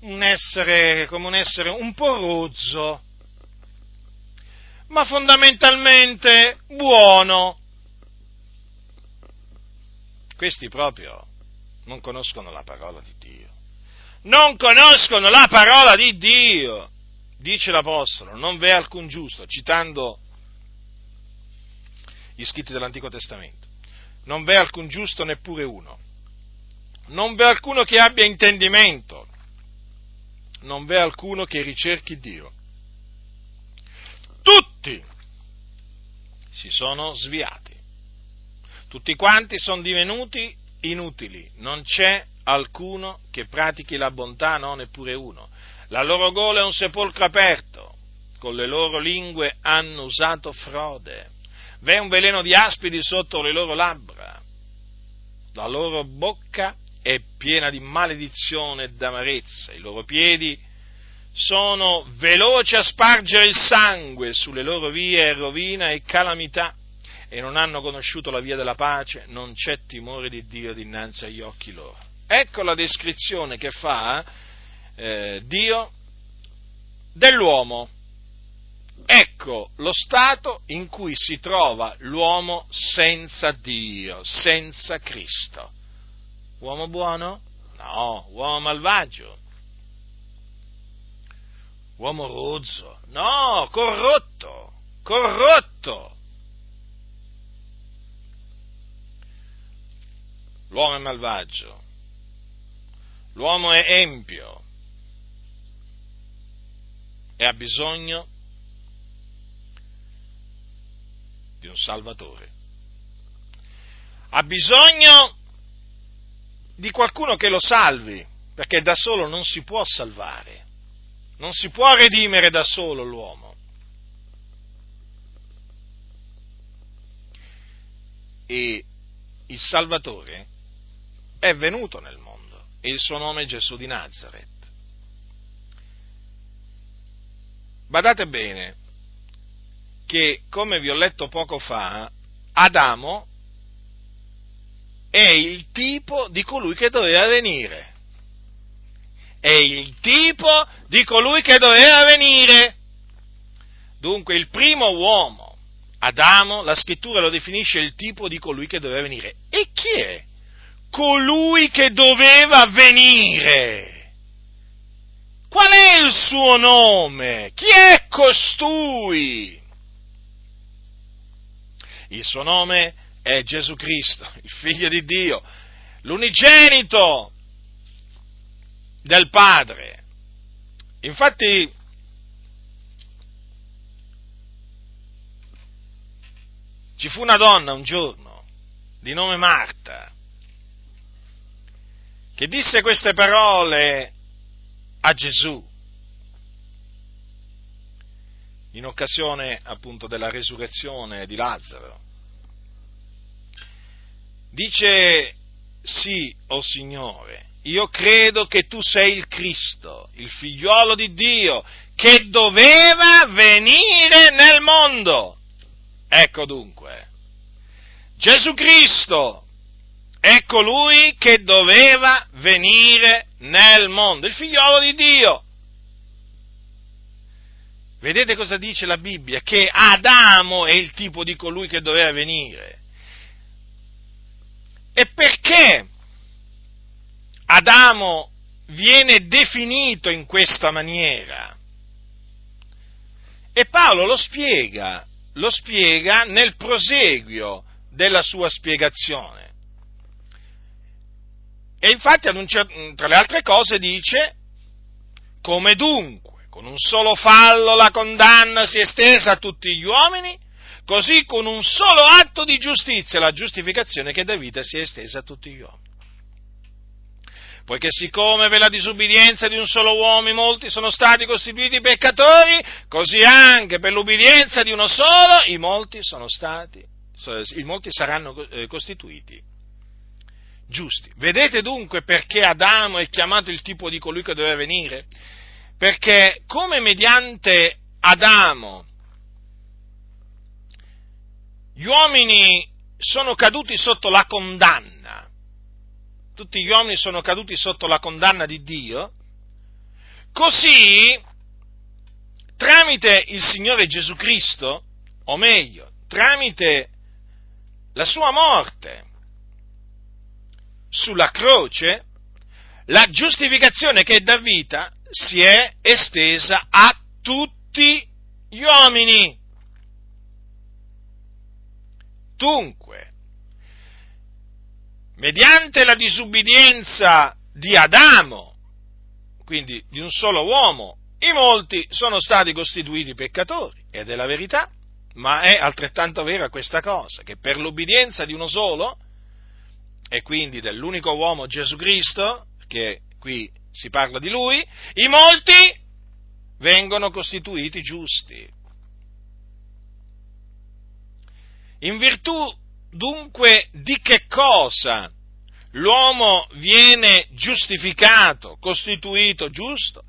Un essere, come un essere un po' rozzo, ma fondamentalmente buono. Questi proprio non conoscono la parola di Dio. Non conoscono la parola di Dio dice l'Apostolo, non v'è alcun giusto, citando gli scritti dell'Antico Testamento, non v'è alcun giusto neppure uno, non v'è alcuno che abbia intendimento, non v'è alcuno che ricerchi Dio. Tutti si sono sviati, tutti quanti sono divenuti inutili, non c'è alcuno che pratichi la bontà, no, neppure uno. La loro gola è un sepolcro aperto, con le loro lingue hanno usato frode. V'è un veleno di aspidi sotto le loro labbra. La loro bocca è piena di maledizione e d'amarezza. I loro piedi sono veloci a spargere il sangue. Sulle loro vie è rovina e calamità. E non hanno conosciuto la via della pace. Non c'è timore di Dio dinanzi agli occhi loro. Ecco la descrizione che fa eh, Dio dell'uomo. Ecco lo stato in cui si trova l'uomo senza Dio, senza Cristo. Uomo buono? No, uomo malvagio. Uomo rozzo? No, corrotto, corrotto. L'uomo è malvagio, l'uomo è empio, e ha bisogno di un Salvatore. Ha bisogno di qualcuno che lo salvi, perché da solo non si può salvare, non si può redimere da solo l'uomo. E il Salvatore è venuto nel mondo e il suo nome è Gesù di Nazareth. Badate bene che, come vi ho letto poco fa, Adamo è il tipo di colui che doveva venire. È il tipo di colui che doveva venire. Dunque il primo uomo, Adamo, la scrittura lo definisce il tipo di colui che doveva venire. E chi è? Colui che doveva venire. Qual è il suo nome? Chi è costui? Il suo nome è Gesù Cristo, il figlio di Dio, l'unigenito del Padre. Infatti, ci fu una donna un giorno, di nome Marta, che disse queste parole a Gesù in occasione appunto della resurrezione di Lazzaro. Dice, sì, o oh Signore, io credo che tu sei il Cristo, il figliuolo di Dio, che doveva venire nel mondo. Ecco dunque, Gesù Cristo è colui che doveva venire nel mondo, il figliuolo di Dio. Vedete cosa dice la Bibbia? Che Adamo è il tipo di colui che doveva venire. E perché Adamo viene definito in questa maniera? E Paolo lo spiega, lo spiega nel proseguio della sua spiegazione. E infatti, tra le altre cose, dice, come dunque, con un solo fallo la condanna si è estesa a tutti gli uomini, Così con un solo atto di giustizia la giustificazione che Davide si è estesa a tutti gli uomini. Poiché siccome per la disubbidienza di un solo uomo molti sono stati costituiti peccatori, così anche per l'ubbidienza di uno solo i molti stati, i molti saranno eh, costituiti giusti. Vedete dunque perché Adamo è chiamato il tipo di colui che doveva venire? Perché come mediante Adamo gli uomini sono caduti sotto la condanna, tutti gli uomini sono caduti sotto la condanna di Dio, così tramite il Signore Gesù Cristo, o meglio, tramite la sua morte sulla croce, la giustificazione che dà vita si è estesa a tutti gli uomini. Dunque, mediante la disubbidienza di Adamo, quindi di un solo uomo, i molti sono stati costituiti peccatori, ed è la verità, ma è altrettanto vera questa cosa, che per l'ubbidienza di uno solo, e quindi dell'unico uomo Gesù Cristo, che qui si parla di lui, i molti vengono costituiti giusti. In virtù dunque di che cosa l'uomo viene giustificato, costituito giusto?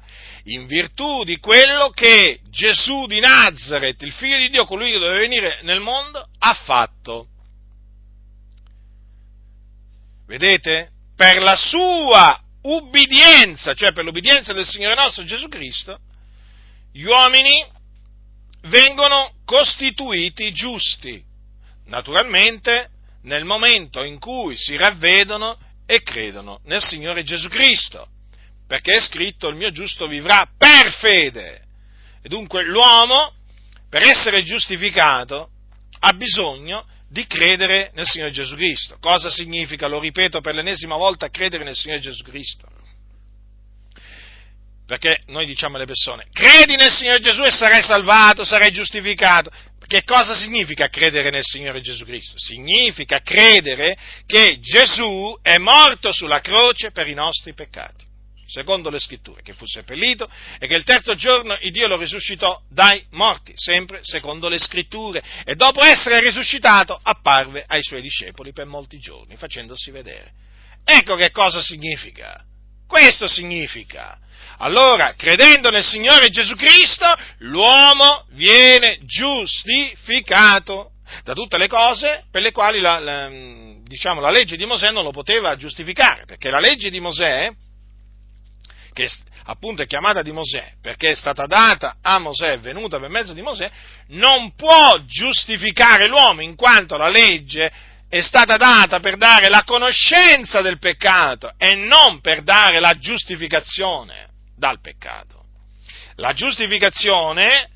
In virtù di quello che Gesù di Nazareth, il figlio di Dio, colui che doveva venire nel mondo, ha fatto. Vedete? Per la sua ubbidienza, cioè per l'ubbidienza del Signore nostro Gesù Cristo, gli uomini vengono costituiti giusti naturalmente nel momento in cui si ravvedono e credono nel Signore Gesù Cristo, perché è scritto il mio giusto vivrà per fede. E dunque l'uomo, per essere giustificato, ha bisogno di credere nel Signore Gesù Cristo. Cosa significa, lo ripeto per l'ennesima volta, credere nel Signore Gesù Cristo? Perché noi diciamo alle persone, credi nel Signore Gesù e sarai salvato, sarai giustificato. Che cosa significa credere nel Signore Gesù Cristo? Significa credere che Gesù è morto sulla croce per i nostri peccati, secondo le scritture, che fu seppellito e che il terzo giorno il Dio lo risuscitò dai morti, sempre secondo le scritture, e dopo essere risuscitato apparve ai suoi discepoli per molti giorni, facendosi vedere. Ecco che cosa significa. Questo significa. Allora, credendo nel Signore Gesù Cristo, l'uomo viene giustificato da tutte le cose per le quali la, la, diciamo, la legge di Mosè non lo poteva giustificare, perché la legge di Mosè, che appunto è chiamata di Mosè, perché è stata data a Mosè, è venuta per mezzo di Mosè, non può giustificare l'uomo, in quanto la legge è stata data per dare la conoscenza del peccato e non per dare la giustificazione dal peccato. La giustificazione,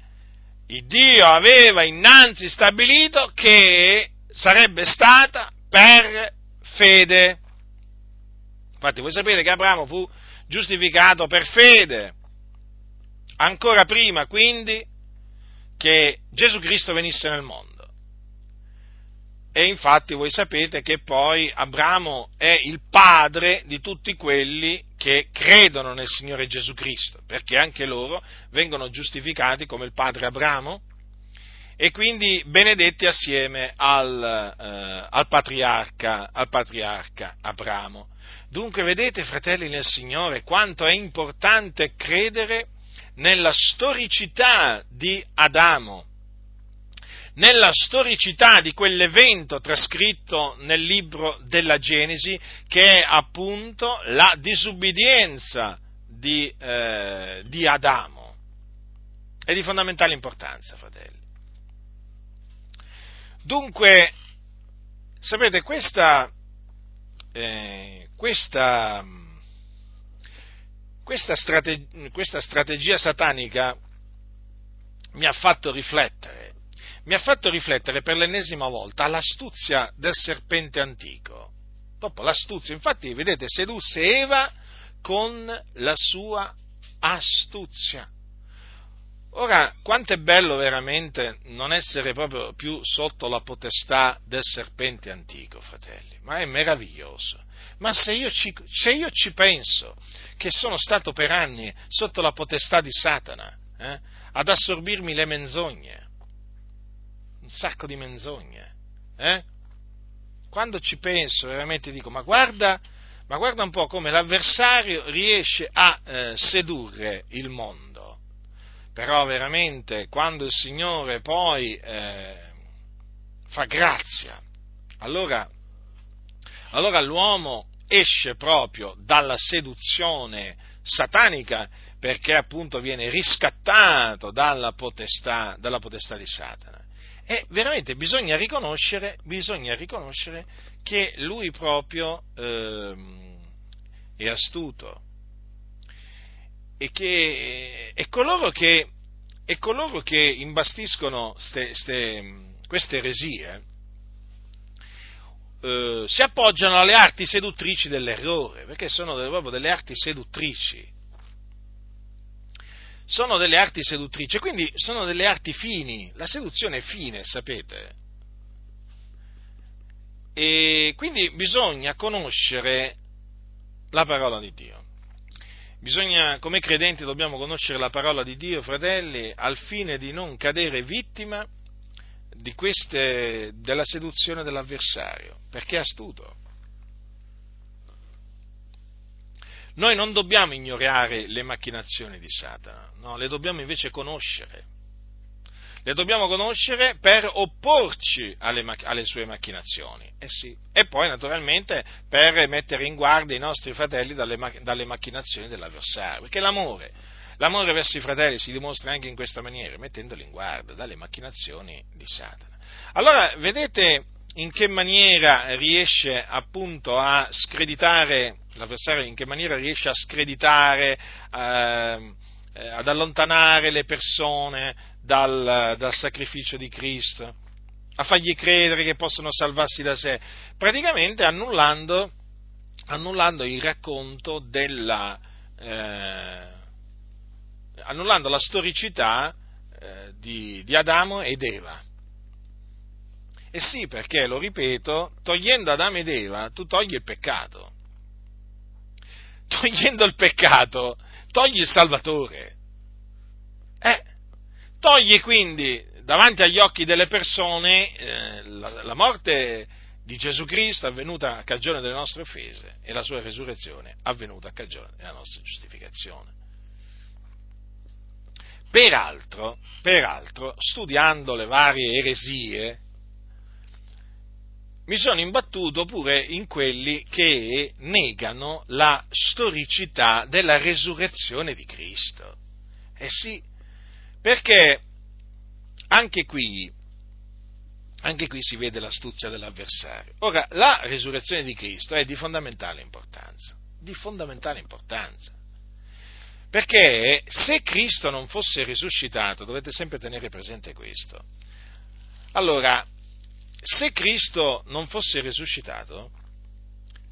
il Dio aveva innanzi stabilito che sarebbe stata per fede. Infatti voi sapete che Abramo fu giustificato per fede. Ancora prima, quindi, che Gesù Cristo venisse nel mondo. E infatti voi sapete che poi Abramo è il padre di tutti quelli che credono nel Signore Gesù Cristo, perché anche loro vengono giustificati come il padre Abramo e quindi benedetti assieme al, eh, al, patriarca, al patriarca Abramo. Dunque vedete, fratelli nel Signore, quanto è importante credere nella storicità di Adamo, nella storicità di quell'evento trascritto nel libro della Genesi, che è appunto la disubbidienza di, eh, di Adamo. È di fondamentale importanza, fratelli. Dunque, sapete, questa, eh, questa, questa, strate- questa strategia satanica mi ha fatto riflettere, mi ha fatto riflettere per l'ennesima volta all'astuzia del serpente antico. Dopo l'astuzia, infatti, vedete, sedusse Eva con la sua astuzia. Ora, quanto è bello veramente non essere proprio più sotto la potestà del serpente antico, fratelli, ma è meraviglioso. Ma se io ci, se io ci penso che sono stato per anni sotto la potestà di Satana, eh, ad assorbirmi le menzogne, un sacco di menzogne, eh? quando ci penso veramente dico, ma guarda, ma guarda un po' come l'avversario riesce a eh, sedurre il mondo però veramente quando il Signore poi eh, fa grazia, allora, allora l'uomo esce proprio dalla seduzione satanica perché appunto viene riscattato dalla potestà, dalla potestà di Satana. E veramente bisogna riconoscere, bisogna riconoscere che lui proprio eh, è astuto, e, che, e, coloro, che, e coloro che imbastiscono ste, ste, queste eresie eh, si appoggiano alle arti seduttrici dell'errore, perché sono delle, proprio delle arti seduttrici. Sono delle arti seduttrici, quindi sono delle arti fini. La seduzione è fine, sapete. E quindi bisogna conoscere la parola di Dio. Bisogna, come credenti, dobbiamo conoscere la parola di Dio, fratelli, al fine di non cadere vittima queste, della seduzione dell'avversario, perché è astuto. Noi non dobbiamo ignorare le macchinazioni di Satana, no, le dobbiamo invece conoscere le dobbiamo conoscere per opporci alle, alle sue macchinazioni. Eh sì. E poi naturalmente per mettere in guardia i nostri fratelli dalle, dalle macchinazioni dell'avversario. Perché l'amore, l'amore verso i fratelli si dimostra anche in questa maniera, mettendoli in guardia dalle macchinazioni di Satana. Allora, vedete in che maniera riesce appunto a screditare l'avversario, in che maniera riesce a screditare, eh, eh ad allontanare le persone dal, dal sacrificio di Cristo, a fargli credere che possono salvarsi da sé, praticamente annullando, annullando il racconto della, eh, annullando la storicità eh, di, di Adamo ed Eva. E sì, perché, lo ripeto, togliendo Adamo ed Eva, tu togli il peccato. Togliendo il peccato, togli il Salvatore. Toglie quindi davanti agli occhi delle persone eh, la, la, morte di Gesù Cristo avvenuta a cagione delle nostre offese e la sua resurrezione avvenuta a cagione della nostra giustificazione. Peraltro, peraltro, studiando le varie eresie, mi sono imbattuto pure in quelli che negano la storicità della resurrezione di Cristo. Eh sì, perché anche qui, anche qui si vede l'astuzia dell'avversario. Ora, la resurrezione di Cristo è di fondamentale importanza, di fondamentale importanza. Perché se Cristo non fosse risuscitato, dovete sempre tenere presente questo. Allora, se Cristo non fosse risuscitato,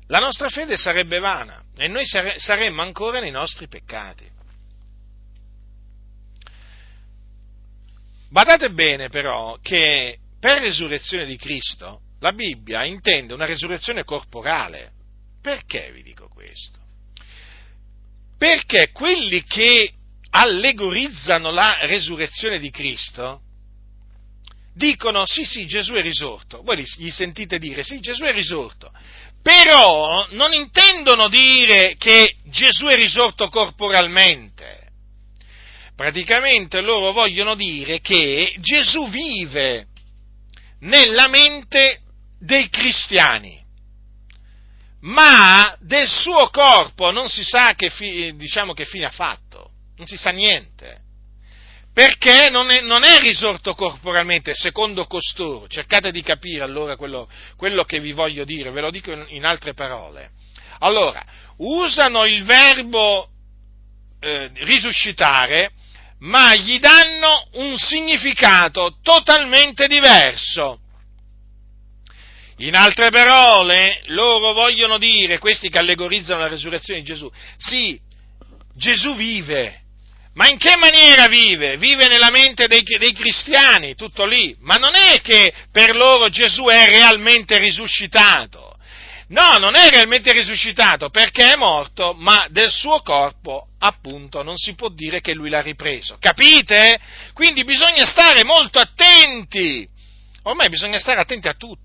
la nostra fede sarebbe vana e noi sare- saremmo ancora nei nostri peccati. Badate bene però che per resurrezione di Cristo la Bibbia intende una resurrezione corporale. Perché vi dico questo? Perché quelli che allegorizzano la resurrezione di Cristo dicono sì sì Gesù è risorto, voi gli sentite dire sì Gesù è risorto, però non intendono dire che Gesù è risorto corporalmente. Praticamente loro vogliono dire che Gesù vive nella mente dei cristiani, ma del suo corpo non si sa che, fi, diciamo, che fine ha fatto, non si sa niente perché non è, non è, risorto corporalmente, secondo costoro. Cercate di capire allora quello, quello, che vi voglio dire, ve lo dico in, altre parole. Allora, usano il verbo eh, risuscitare, ma gli danno un significato totalmente diverso. In altre parole, loro vogliono dire, questi che allegorizzano la resurrezione di Gesù, sì, Gesù vive, ma in che maniera vive? Vive nella mente dei, dei, cristiani, tutto lì. Ma non è che per loro Gesù è realmente risuscitato. No, non è realmente risuscitato perché è morto, ma del suo corpo, appunto, non si può dire che lui l'ha ripreso. Capite? Quindi bisogna stare molto attenti. Ormai bisogna stare attenti a tutto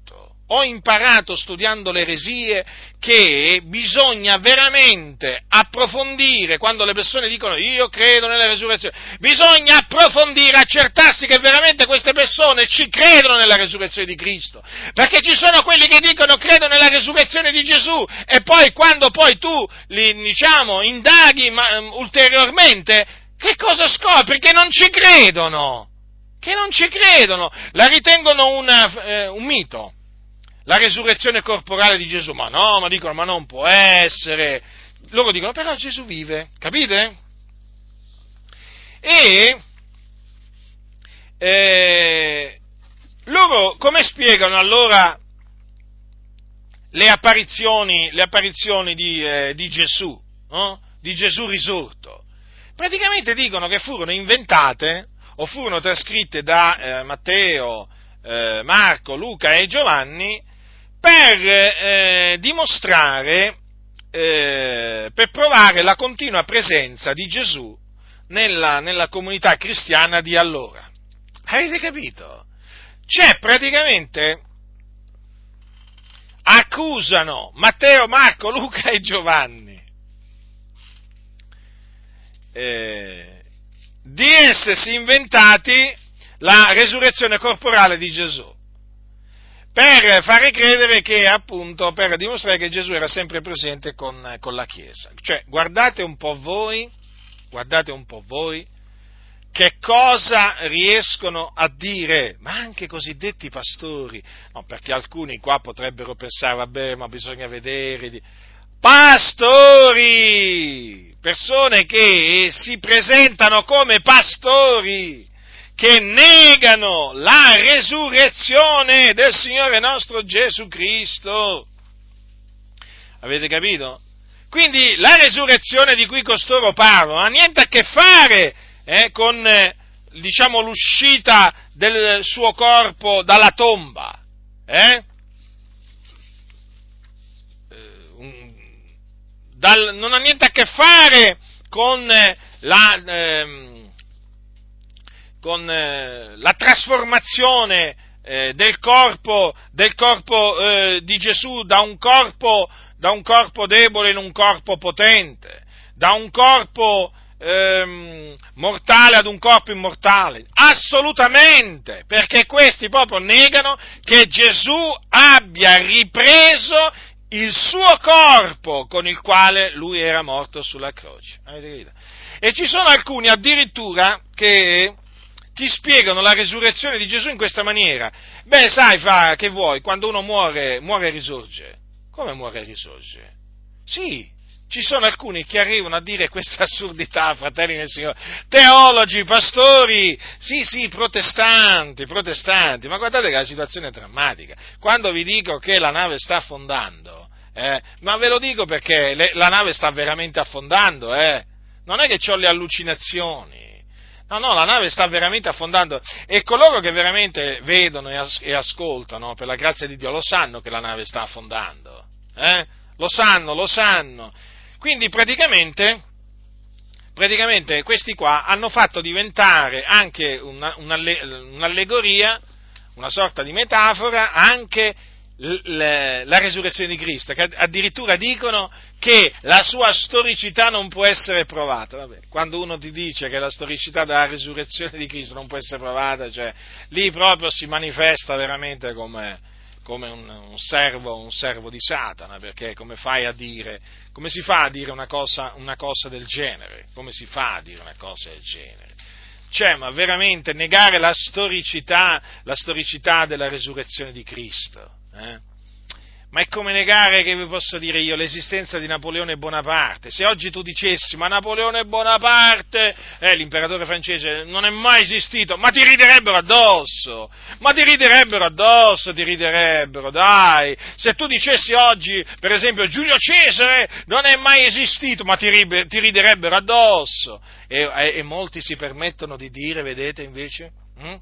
ho imparato studiando le eresie che bisogna veramente approfondire quando le persone dicono io credo nella resurrezione, bisogna approfondire, accertarsi che veramente queste persone ci credono nella resurrezione di Cristo, perché ci sono quelli che dicono credo nella resurrezione di Gesù e poi quando poi tu li diciamo indaghi ma, um, ulteriormente, che cosa scopri? Che non ci credono, che non ci credono, la ritengono una, eh, un mito la resurrezione corporale di Gesù. Ma no, ma dicono, ma non può essere. Loro dicono, però Gesù vive, capite? E eh, loro come spiegano allora le apparizioni, le apparizioni di, eh, di, Gesù, no? di Gesù risorto? Praticamente dicono che furono inventate o furono trascritte da eh, Matteo, eh, Marco, Luca e Giovanni per eh, dimostrare, eh, per provare la continua presenza di Gesù nella, nella comunità cristiana di allora. Avete capito? Cioè, praticamente accusano Matteo, Marco, Luca e Giovanni eh, di essersi inventati la resurrezione corporale di Gesù per fare credere che appunto, per dimostrare che Gesù era sempre presente con, con la Chiesa. Cioè, guardate un po' voi, guardate un po' voi, che cosa riescono a dire, ma anche i cosiddetti pastori, no, perché alcuni qua potrebbero pensare, vabbè, ma bisogna vedere, pastori, persone che si presentano come pastori, che negano la resurrezione del Signore nostro Gesù Cristo. Avete capito? Quindi la resurrezione di cui costoro parlano ha niente a che fare eh, con eh, diciamo, l'uscita del suo corpo dalla tomba. Eh? eh dal, non ha niente a che fare con la, eh, con eh, la trasformazione eh, del corpo, del corpo eh, di Gesù, da un corpo, da un corpo debole in un corpo potente, da un corpo ehm, mortale ad un corpo immortale. Assolutamente, perché questi proprio negano che Gesù abbia ripreso il suo corpo con il quale lui era morto sulla croce. E ci sono alcuni addirittura che ti spiegano la resurrezione di Gesù in questa maniera. Beh, sai, fa, che vuoi, quando uno muore, muore e risorge. Come muore e risorge? Sì, ci sono alcuni che arrivano a dire questa assurdità, fratelli del Signore, teologi, pastori, sì, sì, protestanti, protestanti, ma guardate che la situazione è drammatica. Quando vi dico che la nave sta affondando, eh, ma ve lo dico perché le, la nave sta veramente affondando, eh, non è che ho le allucinazioni. No, no, la nave sta veramente affondando e coloro che veramente vedono e, as- ascoltano, per la grazia di Dio, lo sanno che la nave sta affondando. Eh? Lo sanno, lo sanno. Quindi praticamente, praticamente questi qua hanno fatto diventare anche una, un'allegoria, una sorta di metafora, anche la resurrezione di Cristo, che addirittura dicono che la sua storicità non può essere provata. Vabbè, quando uno ti dice che la storicità della resurrezione di Cristo non può essere provata, cioè, lì proprio si manifesta veramente come, come un, un, servo, un, servo, di Satana, perché come fai a dire, come si fa a dire una cosa, una cosa del genere? Come si fa a dire una cosa del genere? Cioè, ma veramente negare la storicità, la storicità della resurrezione di Cristo? Eh? Ma è come negare, che vi posso dire io, l'esistenza di Napoleone Bonaparte. Se oggi tu dicessi, ma Napoleone Bonaparte, eh, l'imperatore francese, non è mai esistito, ma ti riderebbero addosso, ma ti riderebbero addosso, ti riderebbero, dai. Se tu dicessi oggi, per esempio, Giulio Cesare non è mai esistito, ma ti, ti riderebbero addosso. E, e, e, molti si permettono di dire, vedete invece? Hm?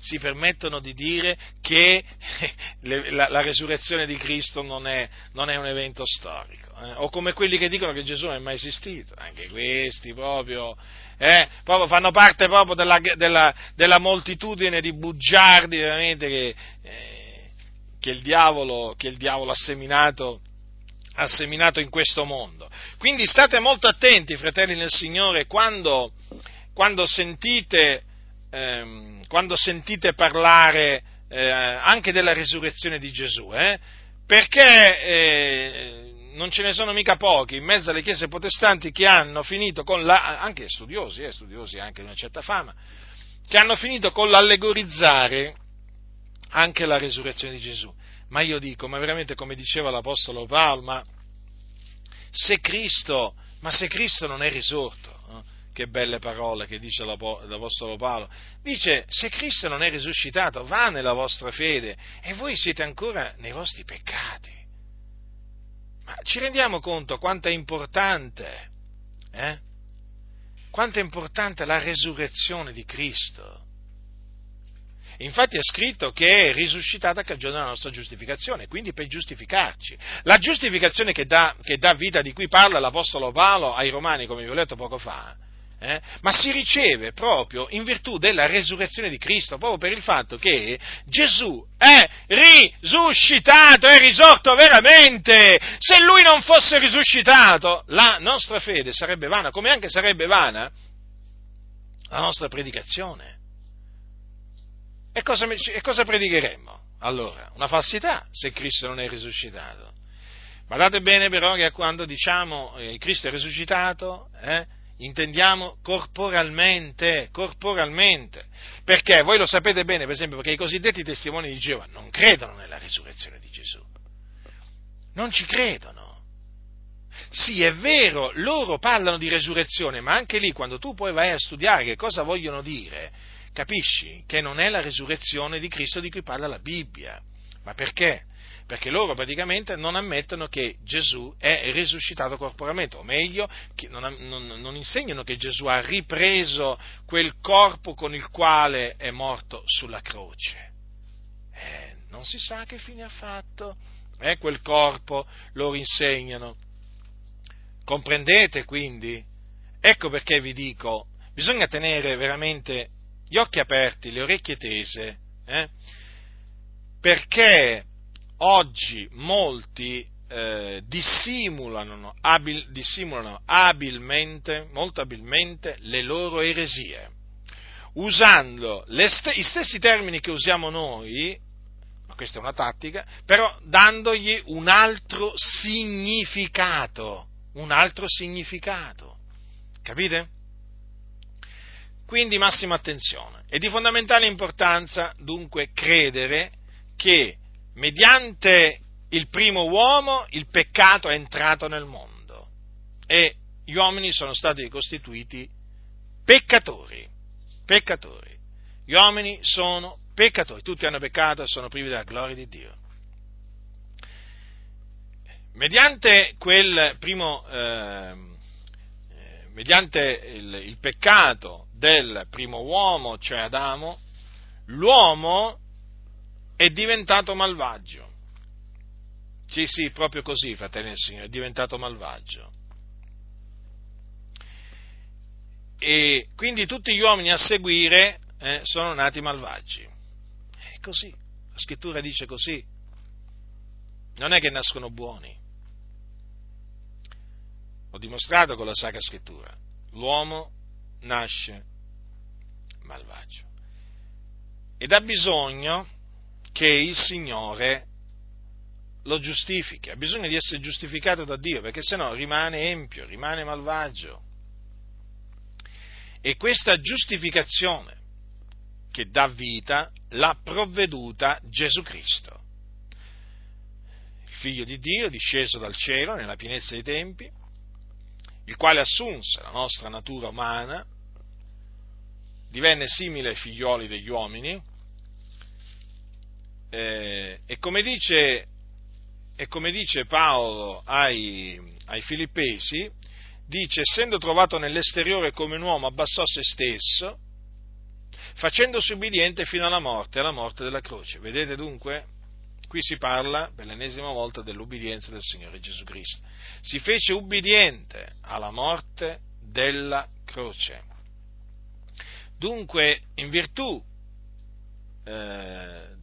Si permettono di dire che la, la resurrezione di Cristo non è, non è un evento storico, eh? o come quelli che dicono che Gesù non è mai esistito, anche questi proprio, eh? proprio fanno parte proprio della, della, della, moltitudine di bugiardi veramente che, eh, che, il, diavolo, che il diavolo ha seminato ha seminato in questo mondo. Quindi state molto attenti, fratelli nel Signore, quando, quando sentite ehm, quando sentite parlare eh, anche della risurrezione di Gesù, eh, perché eh, non ce ne sono mica pochi in mezzo alle chiese protestanti che hanno finito con la, anche studiosi, eh, studiosi anche di una certa fama, che hanno finito con l'allegorizzare anche la risurrezione di Gesù. Ma io dico, ma veramente come diceva l'Apostolo Paolo, ma se Cristo, ma se Cristo non è risorto, che belle parole che dice l'Apostolo Paolo. Dice, se Cristo non è risuscitato, va nella vostra fede e voi siete ancora nei vostri peccati. Ma ci rendiamo conto quanto è importante, eh? Quanto è importante la resurrezione di Cristo. Infatti è scritto che è risuscitata a cagione della nostra giustificazione, quindi per giustificarci. La giustificazione che dà, che dà vita, di cui parla l'Apostolo Paolo ai Romani, come vi ho letto poco fa, eh, ma si riceve proprio in virtù della resurrezione di Cristo, proprio per il fatto che Gesù è risuscitato, è risorto veramente. Se lui non fosse risuscitato, la nostra fede sarebbe vana, come anche sarebbe vana la nostra predicazione. E cosa, e cosa predicheremmo? Allora, una falsità se Cristo non è risuscitato. Guardate bene però che quando diciamo eh, Cristo è risuscitato, eh, intendiamo corporalmente, corporalmente. Perché voi lo sapete bene, per esempio, perché i cosiddetti testimoni di Geova non credono nella risurrezione di Gesù. Non ci credono. Sì, è vero, loro parlano di resurrezione, ma anche lì quando tu poi vai a studiare che cosa vogliono dire, capisci che non è la risurrezione di Cristo di cui parla la Bibbia. Ma perché? Perché loro praticamente non ammettono che Gesù è risuscitato corporalmente, o meglio, non, non, non, insegnano che Gesù ha ripreso quel corpo con il quale è morto sulla croce. Eh, non si sa che fine ha fatto, eh, quel corpo loro insegnano. Comprendete quindi? Ecco perché vi dico, bisogna tenere veramente gli occhi aperti, le orecchie tese, eh? perché oggi molti eh, dissimulano, abil, dissimulano abilmente, molto abilmente le loro eresie, usando st- i stessi termini che usiamo noi, ma questa è una tattica, però dandogli un altro significato, un altro significato. Capite? Quindi massima attenzione. È di fondamentale importanza dunque credere che mediante il primo uomo il peccato è entrato nel mondo e gli uomini sono stati costituiti peccatori. Peccatori. Gli uomini sono peccatori, tutti hanno peccato e sono privi della gloria di Dio. Mediante quel primo, eh, mediante il, il peccato del primo uomo, cioè Adamo, l'uomo è diventato malvagio. Sì, sì, proprio così, fratelli del Signore, è diventato malvagio. E quindi tutti gli uomini a seguire eh, sono nati malvagi. È così, la scrittura dice così. Non è che nascono buoni. Ho dimostrato con la Sacra Scrittura. L'uomo nasce malvagio. Ed ha bisogno che il Signore lo giustifichi, ha bisogno di essere giustificato da Dio, perché sennò rimane empio, rimane malvagio. E questa giustificazione che dà vita l'ha provveduta Gesù Cristo, il figlio di Dio disceso dal cielo nella pienezza dei tempi, il quale assunse la nostra natura umana, divenne simile ai figlioli degli uomini, eh, e come dice e come dice Paolo ai, ai Filippesi, dice, essendo trovato nell'esteriore come un uomo, abbassò se stesso, facendosi ubbidiente fino alla morte, alla morte della croce. Vedete dunque? Qui si parla per l'ennesima volta dell'ubbidienza del Signore Gesù Cristo. Si fece ubbidiente alla morte della croce. Dunque, in virtù eh,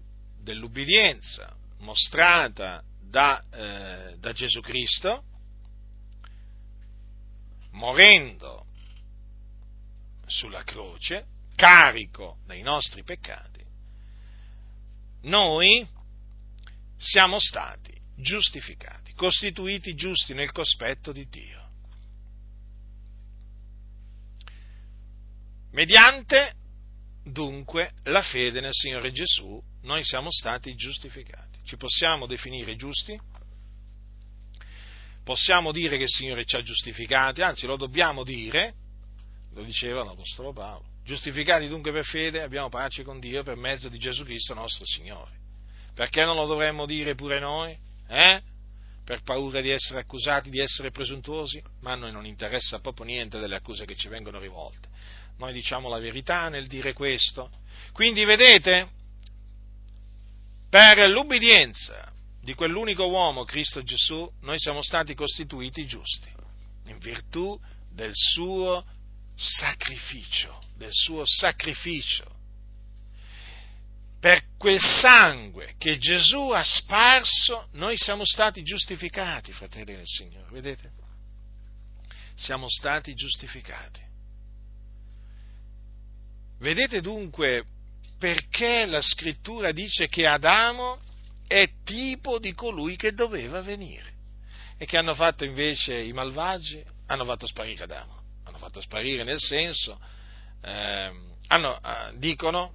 dell'ubbidienza mostrata da, eh, da Gesù Cristo, morendo sulla croce, carico dei nostri peccati, noi siamo stati giustificati, costituiti giusti nel cospetto di Dio. Mediante dunque la fede nel Signore Gesù noi siamo stati giustificati. Ci possiamo definire giusti? Possiamo dire che il Signore ci ha giustificati, anzi lo dobbiamo dire, lo diceva l'Apostolo Paolo. Giustificati dunque per fede abbiamo pace con Dio per mezzo di Gesù Cristo nostro Signore. Perché non lo dovremmo dire pure noi? Eh? Per paura di essere accusati di essere presuntuosi? Ma a noi non interessa proprio niente delle accuse che ci vengono rivolte. Noi diciamo la verità nel dire questo. Quindi vedete, per l'ubbidienza di quell'unico uomo, Cristo Gesù, noi siamo stati costituiti giusti, in virtù del suo sacrificio, del suo sacrificio. Per quel sangue che Gesù ha sparso, noi siamo stati giustificati, fratelli del Signore, vedete? Siamo stati giustificati. Vedete dunque perché la scrittura dice che Adamo è tipo di colui che doveva venire. E che hanno fatto invece i malvagi? Hanno fatto sparire Adamo. Hanno fatto sparire nel senso, eh, hanno, eh, dicono,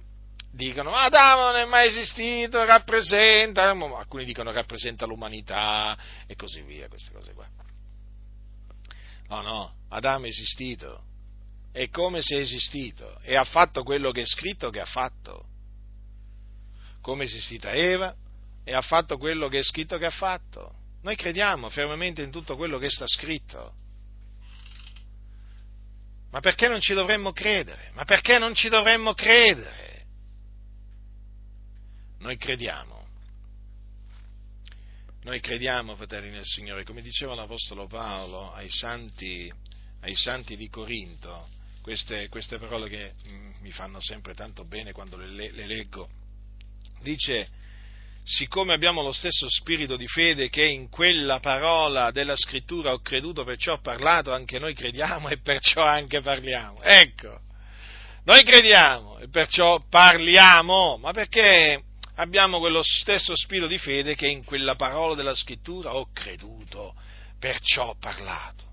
dicono Adamo non è mai esistito, rappresenta, alcuni dicono rappresenta l'umanità e così via, queste cose qua. No, no, Adamo è esistito, è come se è esistito e ha fatto quello che è scritto che ha fatto. Come è esistita Eva e ha fatto quello che è scritto che ha fatto. Noi crediamo fermamente in tutto quello che sta scritto. Ma perché non ci dovremmo credere? Ma perché non ci dovremmo credere? Noi crediamo. Noi crediamo, fratelli nel Signore, come diceva l'Apostolo Paolo ai santi, ai santi di Corinto, queste, queste parole che mm, mi fanno sempre tanto bene quando le, le leggo. Dice, siccome abbiamo lo stesso spirito di fede che in quella parola della scrittura ho creduto, perciò ho parlato, anche noi crediamo e perciò anche parliamo. Ecco, noi crediamo e perciò parliamo, ma perché abbiamo quello stesso spirito di fede che in quella parola della scrittura ho creduto, perciò ho parlato.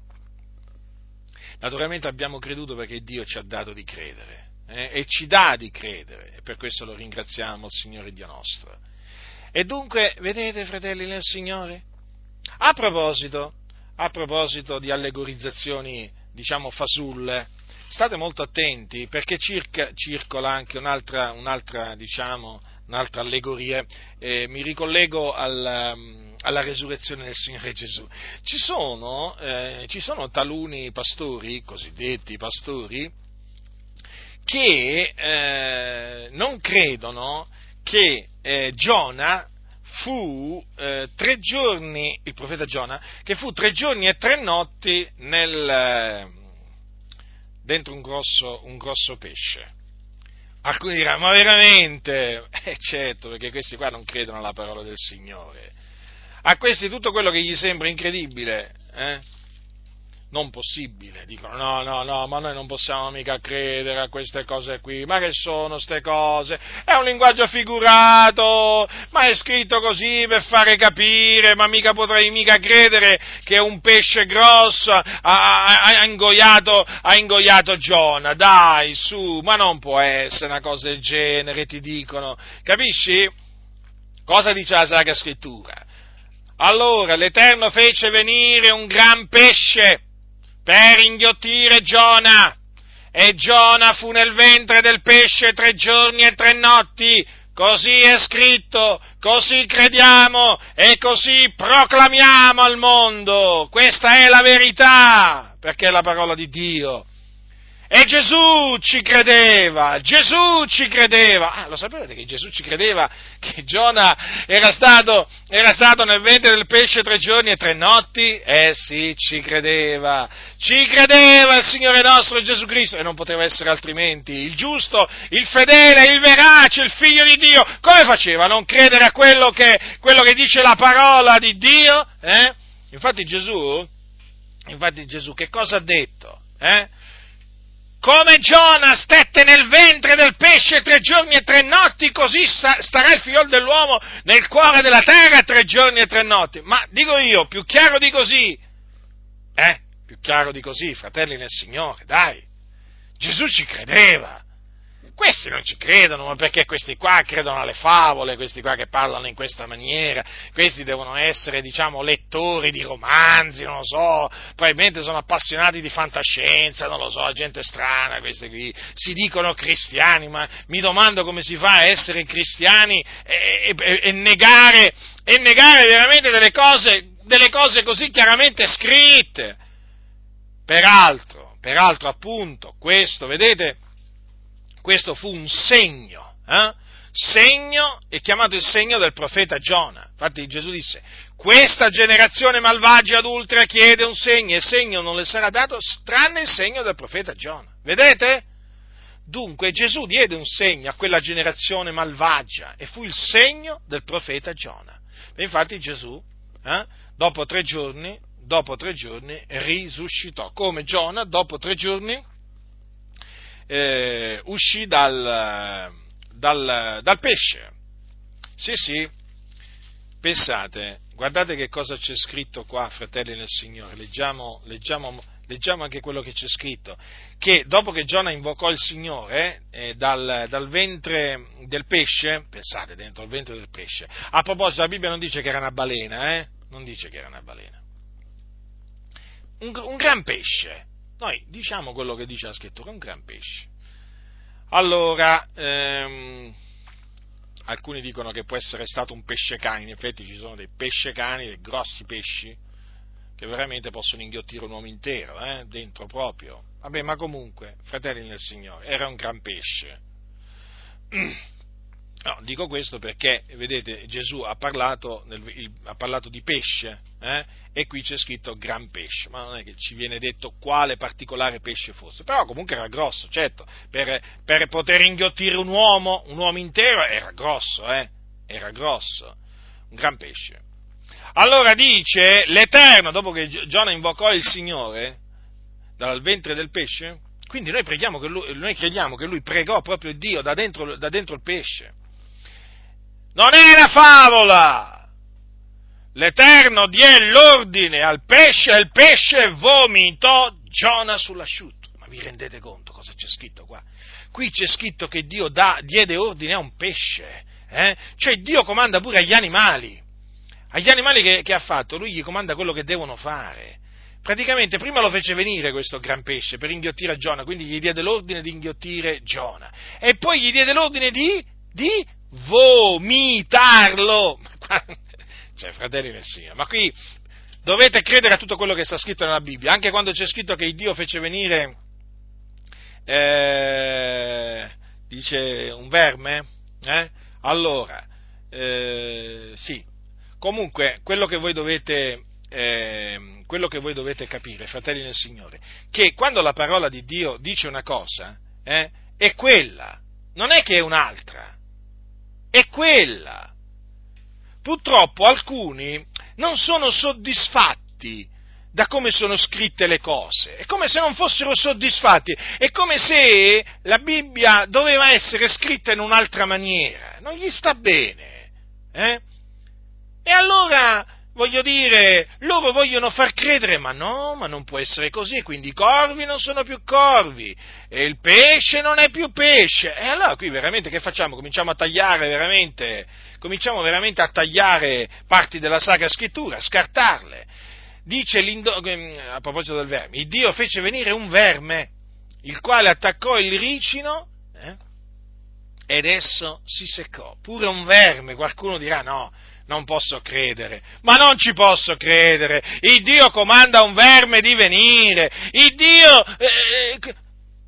Naturalmente abbiamo creduto perché Dio ci ha dato di credere eh, e ci dà di credere e per questo lo ringraziamo Signore Dio nostro. E dunque, vedete, fratelli nel Signore? A proposito, a proposito di allegorizzazioni, diciamo, fasulle, state molto attenti perché circa, circola anche un'altra, un'altra, diciamo, un'altra allegoria, eh, mi ricollego al, um, alla resurrezione del Signore Gesù. Ci sono, eh, ci sono taluni pastori, cosiddetti pastori, che eh, non credono che eh, Giona fu eh, tre giorni, il profeta Giona, che fu tre giorni e tre notti nel, dentro un grosso, un grosso pesce. Alcuni diranno, ma veramente? Eh certo, perché questi qua non credono alla parola del Signore. A questi tutto quello che gli sembra incredibile, eh? Non possibile. Dicono no, no, no, ma noi non possiamo mica credere a queste cose qui. Ma che sono queste cose? È un linguaggio figurato, ma è scritto così per fare capire, ma mica potrei mica credere che un pesce grosso ha, ha, ha, ingoiato, ha ingoiato Giona. Dai, su, ma non può essere una cosa del genere, ti dicono. Capisci? Cosa dice la Sacra Scrittura? Allora l'Eterno fece venire un gran pesce per inghiottire Giona. E Giona fu nel ventre del pesce tre giorni e tre notti. Così è scritto, così crediamo e così proclamiamo al mondo. Questa è la verità, perché è la parola di Dio. E Gesù ci credeva, Gesù ci credeva. Ah, lo sapete che Gesù ci credeva che Giona era stato, era stato nel ventre del pesce tre giorni e tre notti? Eh sì, ci credeva. Ci credeva il Signore nostro Gesù Cristo e non poteva essere altrimenti. Il giusto, il fedele, il verace, il figlio di Dio. Come faceva a non credere a quello che, quello che dice la parola di Dio? Eh? Infatti Gesù, infatti Gesù che cosa ha detto? Eh? Come Giona stette nel ventre del pesce tre giorni e tre notti, così starà il figlio dell'uomo nel cuore della terra tre giorni e tre notti. Ma dico io, più chiaro di così, eh? Più chiaro di così, fratelli nel Signore, dai. Gesù ci credeva. Questi non ci credono, ma perché questi qua credono alle favole, questi qua che parlano in questa maniera, questi devono essere, diciamo, lettori di romanzi, non lo so, probabilmente sono appassionati di fantascienza, non lo so, gente strana questi qui, si dicono cristiani, ma mi domando come si fa a essere cristiani e, e, e, negare, e negare veramente delle cose, delle cose così chiaramente scritte. Peraltro, peraltro appunto, questo, vedete, questo fu un segno, eh? segno, è chiamato il segno del profeta Giona. Infatti Gesù disse, questa generazione malvagia adultera chiede un segno e segno non le sarà dato tranne il segno del profeta Giona. Vedete? Dunque Gesù diede un segno a quella generazione malvagia e fu il segno del profeta Giona. E infatti Gesù, eh, dopo tre giorni, dopo tre giorni risuscitò, come Giona dopo tre giorni eh, uscì dal, dal, dal pesce. Sì, sì, pensate, guardate che cosa c'è scritto qua, fratelli nel Signore, leggiamo, leggiamo, leggiamo anche quello che c'è scritto, che dopo che Giona invocò il Signore eh, dal, dal, ventre del pesce, pensate dentro il ventre del pesce, a proposito la Bibbia non dice che era una balena, eh? non dice che era una balena, un, un gran pesce, noi diciamo quello che dice la scrittura, un gran pesce. Allora, ehm, alcuni dicono che può essere stato un pesce cane, in effetti ci sono dei pesce cani, dei grossi pesci, che veramente possono inghiottire un uomo intero, eh, dentro proprio. Vabbè, ma comunque, fratelli nel Signore, era un gran pesce. No, dico questo perché, vedete, Gesù ha parlato, nel, ha parlato di pesce eh? e qui c'è scritto gran pesce, ma non è che ci viene detto quale particolare pesce fosse, però comunque era grosso, certo, per, per poter inghiottire un uomo, un uomo intero era grosso, eh? era grosso, un gran pesce. Allora dice l'Eterno, dopo che Giona invocò il Signore dal ventre del pesce, quindi noi, lui, noi crediamo che lui pregò proprio Dio da dentro, da dentro il pesce. Non è una favola! L'Eterno diè l'ordine al pesce e il pesce vomitò Giona sull'asciutto. Ma vi rendete conto cosa c'è scritto qua? Qui c'è scritto che Dio da, diede ordine a un pesce, eh? cioè Dio comanda pure agli animali. Agli animali che, che ha fatto, lui gli comanda quello che devono fare. Praticamente prima lo fece venire questo gran pesce per inghiottire Giona, quindi gli diede l'ordine di inghiottire Giona. E poi gli diede l'ordine di, di vomitarlo. Cioè, fratelli nel Signore, ma qui dovete credere a tutto quello che sta scritto nella Bibbia, anche quando c'è scritto che Dio fece venire, eh, dice, un verme, eh? allora, eh, sì, comunque quello che voi dovete, eh, quello che voi dovete capire, fratelli nel Signore, che quando la parola di Dio dice una cosa, eh, è quella, non è che è un'altra, è quella. Purtroppo alcuni non sono soddisfatti da come sono scritte le cose, è come se non fossero soddisfatti, è come se la Bibbia doveva essere scritta in un'altra maniera, non gli sta bene. Eh? E allora voglio dire, loro vogliono far credere, ma no, ma non può essere così, quindi i corvi non sono più corvi, e il pesce non è più pesce. E allora qui veramente che facciamo? Cominciamo a tagliare veramente, cominciamo veramente a tagliare parti della Sacra Scrittura, a scartarle. Dice ehm, a proposito del verme, il Dio fece venire un verme, il quale attaccò il ricino, eh, ed esso si seccò. Pure un verme, qualcuno dirà no, non posso credere, ma non ci posso credere. Il Dio comanda un verme di venire. Il Dio... Eh,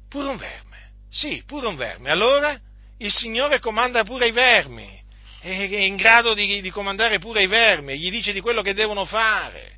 pure un verme. Sì, pure un verme. Allora il Signore comanda pure ai vermi. È in grado di, di comandare pure ai vermi. Gli dice di quello che devono fare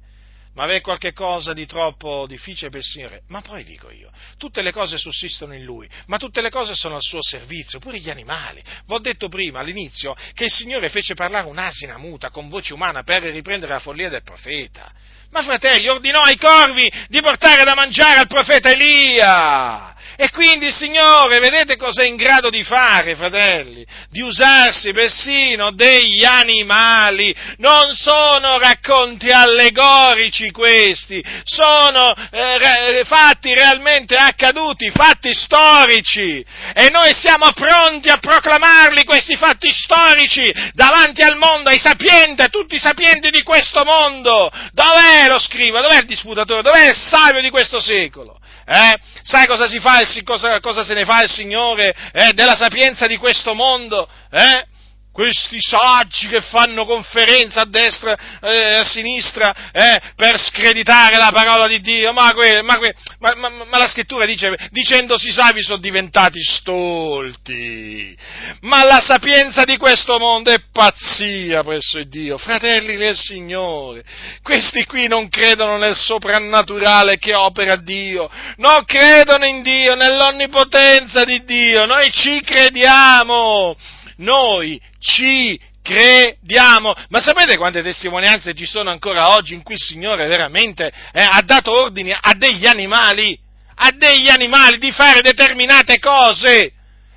ma avè qualche cosa di troppo difficile per il Signore. Ma poi dico io, tutte le cose sussistono in Lui, ma tutte le cose sono al suo servizio, pure gli animali. Vi ho detto prima, all'inizio, che il Signore fece parlare un'asina muta con voce umana per riprendere la follia del profeta. Ma fratelli, ordinò ai corvi di portare da mangiare al profeta Elia. E quindi il Signore, vedete cosa è in grado di fare, fratelli? Di usarsi persino degli animali. Non sono racconti allegorici questi, sono eh, fatti realmente accaduti, fatti storici. E noi siamo pronti a proclamarli questi fatti storici davanti al mondo, ai sapienti, a tutti i sapienti di questo mondo. Dov'è lo scriva? Dov'è il disputatore? Dov'è il savio di questo secolo? Eh? Sai cosa, fa, cosa, cosa, se ne fa il Signore eh? della sapienza di questo mondo? Eh? Questi saggi che fanno conferenza a destra e eh, a sinistra eh, per screditare la parola di Dio, ma, que, ma, que, ma, ma la scrittura dice, dicendosi savi sono diventati stolti, ma la sapienza di questo mondo è pazzia presso il Dio, fratelli del Signore, questi qui non credono nel soprannaturale che opera Dio, non credono in Dio, nell'onnipotenza di Dio, noi ci crediamo, noi ci crediamo. Ma sapete quante testimonianze ci sono ancora oggi in cui il Signore veramente eh, ha dato ordini a degli animali, a degli animali di fare determinate cose?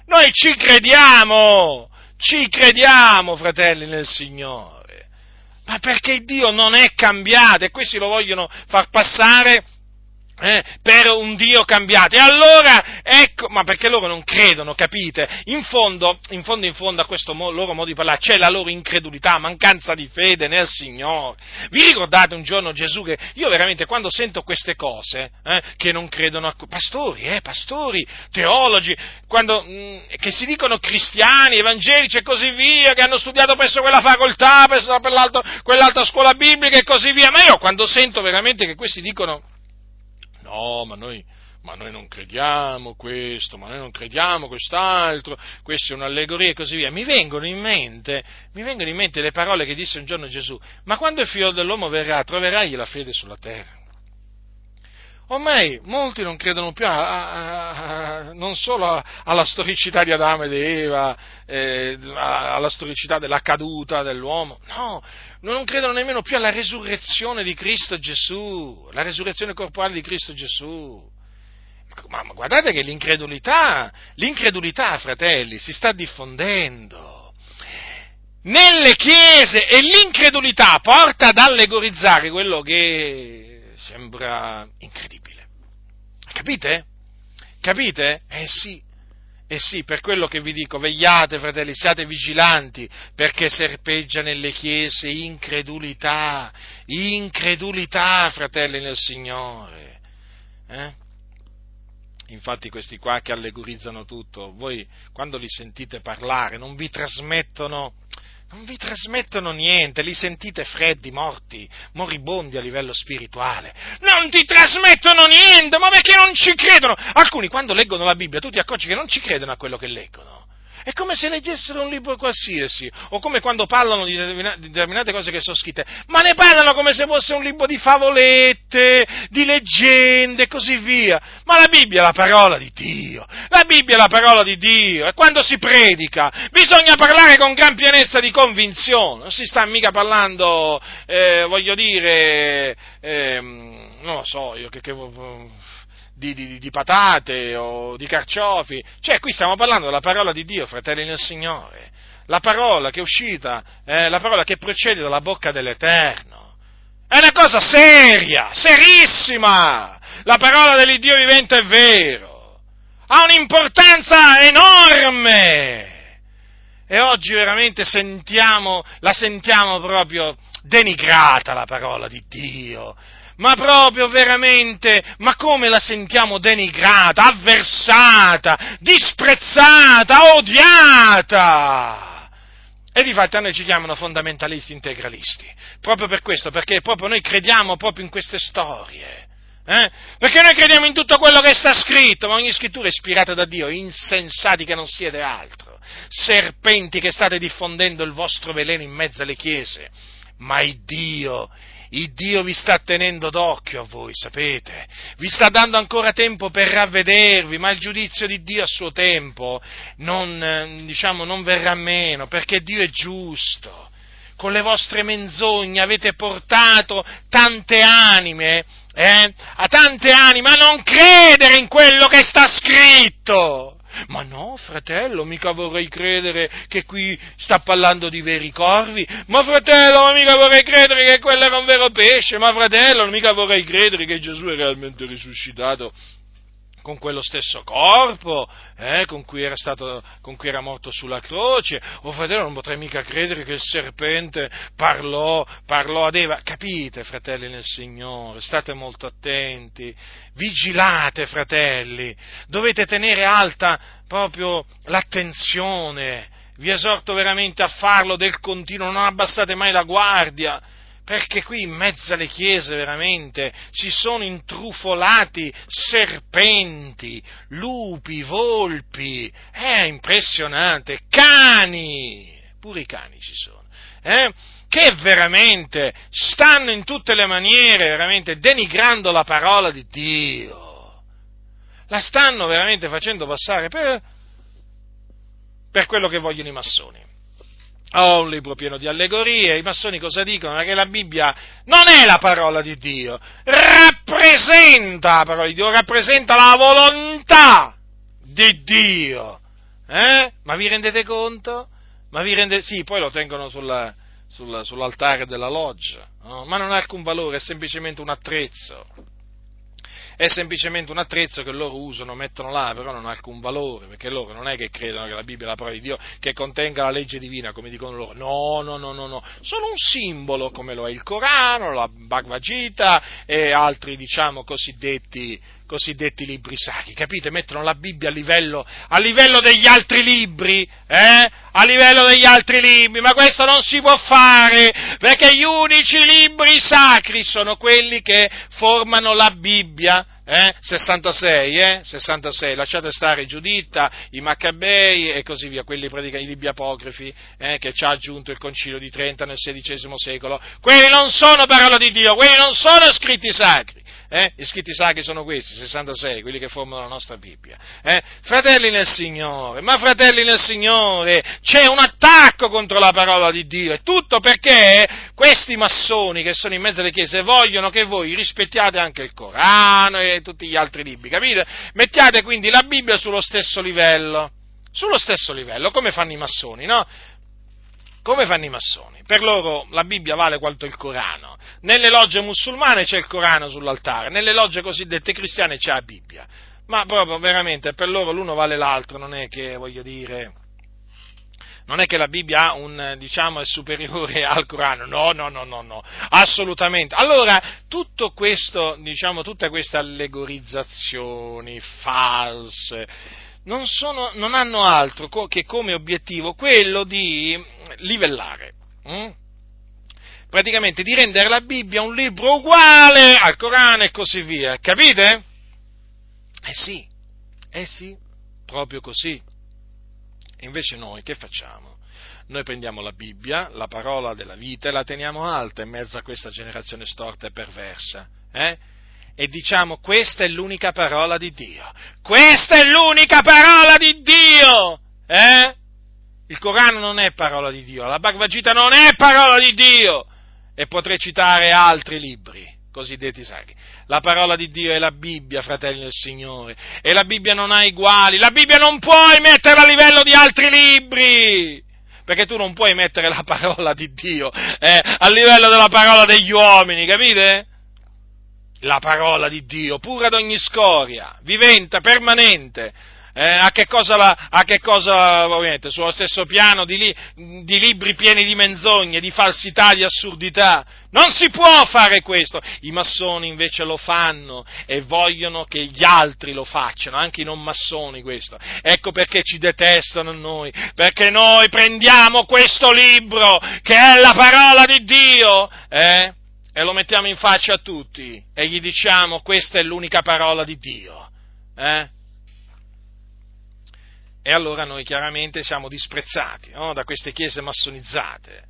Noi ci crediamo, ci crediamo, fratelli nel Signore. Ma perché Dio non è cambiato e questi lo vogliono far passare eh, per un Dio cambiato. E allora, ecco, ma perché loro non credono, capite? In fondo, in fondo, in fondo a questo mo- loro modo di parlare c'è la loro incredulità, mancanza di fede nel Signore. Vi ricordate un giorno Gesù che io veramente quando sento queste cose, eh, che non credono a... Pastori, eh, pastori, teologi, quando, mh, mm, che si dicono cristiani, evangelici e così via, che hanno studiato presso quella facoltà, presso quell'altra scuola biblica e così via, ma io quando sento veramente che questi dicono no, ma noi, ma noi non crediamo questo, ma noi non crediamo quest'altro, questa è un'allegoria e così via. Mi vengono in mente, vengono in mente le parole che disse un giorno Gesù, ma quando il figlio dell'uomo verrà, troverà la fede sulla terra? Ormai molti non credono più a, a, a, non solo alla storicità di Adamo ed Eva, eh, alla storicità della caduta dell'uomo, no, non credono nemmeno più alla resurrezione di Cristo Gesù, la resurrezione corporale di Cristo Gesù. Ma, ma guardate che l'incredulità, l'incredulità, fratelli, si sta diffondendo nelle chiese e l'incredulità porta ad allegorizzare quello che sembra incredibile. Capite? Capite? Eh sì, eh sì, per quello che vi dico, vegliate fratelli, siate vigilanti, perché serpeggia nelle chiese incredulità, incredulità fratelli nel Signore. Eh? Infatti questi qua che allegorizzano tutto, voi quando li sentite parlare non vi trasmettono non vi trasmettono niente, li sentite freddi, morti, moribondi a livello spirituale. Non ti trasmettono niente, ma perché non ci credono? Alcuni quando leggono la Bibbia tu ti accorgi che non ci credono a quello che leggono. È come se leggessero un libro qualsiasi, o come quando parlano di determinate cose che sono scritte, ma ne parlano come se fosse un libro di favolette, di leggende e così via. Ma la Bibbia è la parola di Dio, la Bibbia è la parola di Dio, e quando si predica bisogna parlare con gran pienezza di convinzione, non si sta mica parlando, eh, voglio dire, eh, non lo so, io che, che di, di, di, patate o di carciofi. Cioè, qui stiamo parlando della parola di Dio, fratelli nel Signore. La parola che è uscita, eh, la parola che procede dalla bocca dell'Eterno. È una cosa seria, serissima. La parola dell'Iddio vivente è vero. Ha un'importanza enorme. E oggi veramente sentiamo, la sentiamo proprio denigrata la parola di Dio ma proprio veramente, ma come la sentiamo denigrata, avversata, disprezzata, odiata! E di fatto a noi ci chiamano fondamentalisti integralisti, proprio per questo, perché proprio noi crediamo proprio in queste storie. Eh? Perché noi crediamo in tutto quello che sta scritto, ma ogni scrittura è ispirata da Dio, insensati che non siete altro, serpenti che state diffondendo il vostro veleno in mezzo alle chiese, ma il Dio il Dio vi sta tenendo d'occhio a voi, sapete? Vi sta dando ancora tempo per ravvedervi, ma il giudizio di Dio a suo tempo non, eh, diciamo, non verrà meno, perché Dio è giusto. Con le vostre menzogne avete portato tante anime, eh, a tante anime a non credere in quello che sta scritto. Ma no, fratello, mica vorrei credere che qui sta parlando di veri corvi. Ma fratello, ma mica vorrei credere che quello era un vero pesce. Ma fratello, mica vorrei credere che Gesù è realmente risuscitato con quello stesso corpo eh, con, cui stato, con, cui era morto sulla croce. Oh fratello, non potrei mica credere che il serpente parlò, parlò ad Eva. Capite, fratelli nel Signore, state molto attenti, vigilate, fratelli, dovete tenere alta proprio l'attenzione. Vi esorto veramente a farlo del continuo, non abbassate mai la guardia perché qui in mezzo alle chiese veramente si sono intrufolati serpenti, lupi, volpi, è impressionante, cani, pure i cani ci sono, eh? che veramente stanno in tutte le maniere, veramente denigrando la parola di Dio, la stanno veramente facendo passare per, per quello che vogliono i massoni ho un libro pieno di allegorie, i massoni cosa dicono? Che la Bibbia non è la parola di Dio, rappresenta la parola di Dio, rappresenta la volontà di Dio. Eh? Ma vi rendete conto? Ma vi rendete... Sì, poi lo tengono sulla, sulla, sull'altare della loggia, no? ma non ha alcun valore, è semplicemente un attrezzo è semplicemente un attrezzo che loro usano, mettono là, però non ha alcun valore, perché loro non è che credono che la Bibbia è la parola di Dio, che contenga la legge divina, come dicono loro, no, no, no, no, no, sono un simbolo, come lo è il Corano, la Bhagavad Gita e altri, diciamo, cosiddetti, cosiddetti libri sacri, capite? Mettono la Bibbia a livello, a livello degli altri libri, eh? A livello degli altri libri, ma questo non si può fare, perché gli unici libri sacri sono quelli che formano la Bibbia, eh? 66, eh? 66, lasciate stare Giuditta, i Maccabei e così via, quelli praticamente i libri apocrifi eh? che ci ha aggiunto il Concilio di Trenta nel XVI secolo. Quelli non sono parola di Dio, quelli non sono scritti sacri Eh? Gli scritti sacri sono questi, 66, quelli che formano la nostra Bibbia. Eh? Fratelli nel Signore, ma fratelli nel Signore, c'è un attacco contro la parola di Dio, e tutto perché questi massoni che sono in mezzo alle chiese vogliono che voi rispettiate anche il Corano e tutti gli altri libri, capite? Mettiate quindi la Bibbia sullo stesso livello, sullo stesso livello, come fanno i massoni, no? Come fanno i massoni? Per loro la Bibbia vale quanto il Corano. Nelle logge musulmane c'è il Corano sull'altare, nelle logge cosiddette cristiane c'è la Bibbia. Ma proprio veramente per loro l'uno vale l'altro, non è che voglio dire. Non è che la Bibbia un, diciamo, è superiore al Corano, no, no, no, no, no, assolutamente. Allora, tutto questo, diciamo, tutte queste allegorizzazioni false, non, sono, non hanno altro che come obiettivo quello di livellare. Hm? Praticamente di rendere la Bibbia un libro uguale al Corano e così via. Capite? Eh sì, eh sì, proprio così. E invece noi che facciamo? Noi prendiamo la Bibbia, la parola della vita, e la teniamo alta in mezzo a questa generazione storta e perversa. Eh? e diciamo questa è l'unica parola di Dio. Questa è l'unica parola di Dio! Eh? Il Corano non è parola di Dio, la Bhagavad Gita non è parola di Dio! E potrei citare altri libri cosiddetti sacri. La parola di Dio è la Bibbia, fratelli del Signore, e la Bibbia non ha uguali. La Bibbia non puoi metterla a livello di altri libri! Perché tu non puoi mettere la parola di Dio eh, a livello della parola degli uomini, capite? la parola di Dio, pura ogni scoria, vivente, permanente. Eh, a che cosa, la, a che cosa ovviamente, sullo stesso piano di, li, di, libri pieni di menzogne, di falsità, di assurdità. Non si può fare questo. I massoni invece lo fanno e vogliono che gli altri lo facciano, anche i non massoni questo. Ecco perché ci detestano noi, perché noi prendiamo questo libro che è la parola di Dio, eh? e lo mettiamo in faccia a tutti e gli diciamo questa è l'unica parola di Dio. Eh? E allora noi chiaramente siamo disprezzati no? da queste chiese massonizzate,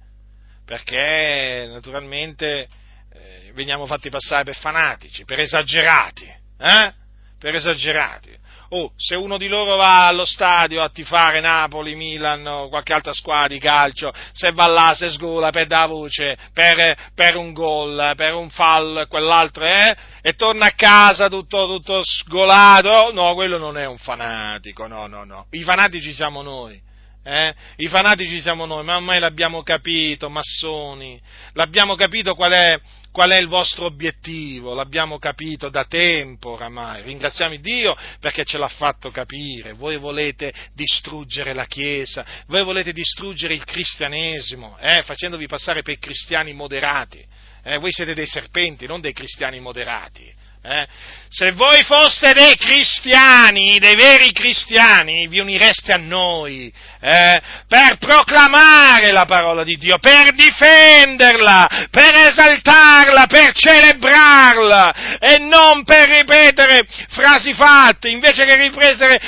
perché naturalmente eh, veniamo fatti passare per fanatici, per esagerati, eh? per esagerati oh, se uno di loro va allo stadio a tifare Napoli, Milan o qualche altra squadra di calcio, se va là, se sgola per dare voce, per, per un gol, per un fallo, quell'altro, eh? E torna a casa tutto, tutto sgolato, no, quello non è un fanatico, no, no, no. I fanatici siamo noi. Eh? I fanatici siamo noi, ma ormai l'abbiamo capito, massoni, l'abbiamo capito qual è, qual è il vostro obiettivo, l'abbiamo capito da tempo oramai, ringraziamo Dio perché ce l'ha fatto capire, voi volete distruggere la Chiesa, voi volete distruggere il cristianesimo, eh? facendovi passare per cristiani moderati, eh? voi siete dei serpenti, non dei cristiani moderati. Eh? Se voi foste dei cristiani, dei veri cristiani, vi unireste a noi eh? per proclamare la parola di Dio, per difenderla, per esaltarla, per celebrarla e non per ripetere frasi fatte, invece che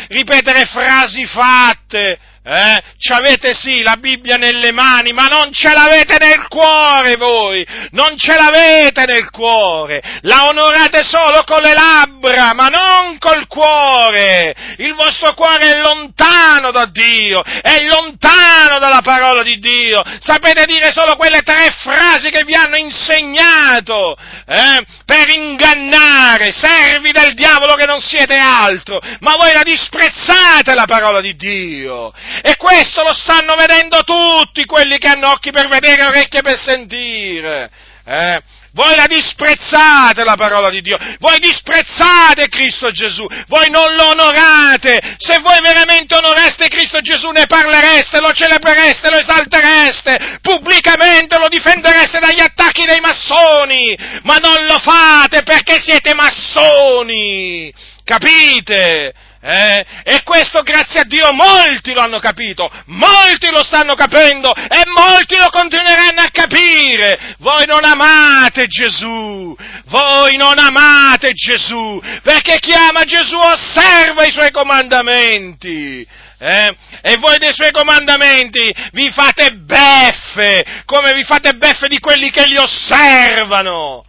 ripetere, frasi fatte eh? Ci avete sì la Bibbia nelle mani, ma non ce l'avete nel cuore voi, non ce l'avete nel cuore, la onorate solo con le labbra, ma non col cuore. Il vostro cuore è lontano da Dio, è lontano dalla parola di Dio. Sapete dire solo quelle tre frasi che vi hanno insegnato eh? per ingannare, servi del diavolo che non siete altro, ma voi la disprezzate la parola di Dio e questo lo stanno vedendo tutti quelli che hanno occhi per vedere e orecchie per sentire. Eh? Voi la disprezzate la parola di Dio, voi disprezzate Cristo Gesù, voi non lo onorate. Se voi veramente onoraste Cristo Gesù ne parlereste, lo celebrereste, lo esaltereste, pubblicamente lo difendereste dagli attacchi dei massoni, ma non lo fate perché siete massoni. Capite? Eh? E questo grazie a Dio molti lo hanno capito, molti lo stanno capendo e molti lo continueranno a capire. Voi non amate Gesù, voi non amate Gesù, perché chi ama Gesù osserva i suoi comandamenti. Eh? E voi dei suoi comandamenti vi fate beffe, come vi fate beffe di quelli che li osservano.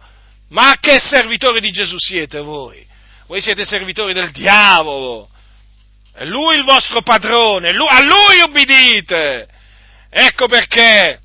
Ma che servitori di Gesù siete voi? Voi siete servitori del diavolo. È lui il vostro padrone, a lui ubbidite. Ecco perché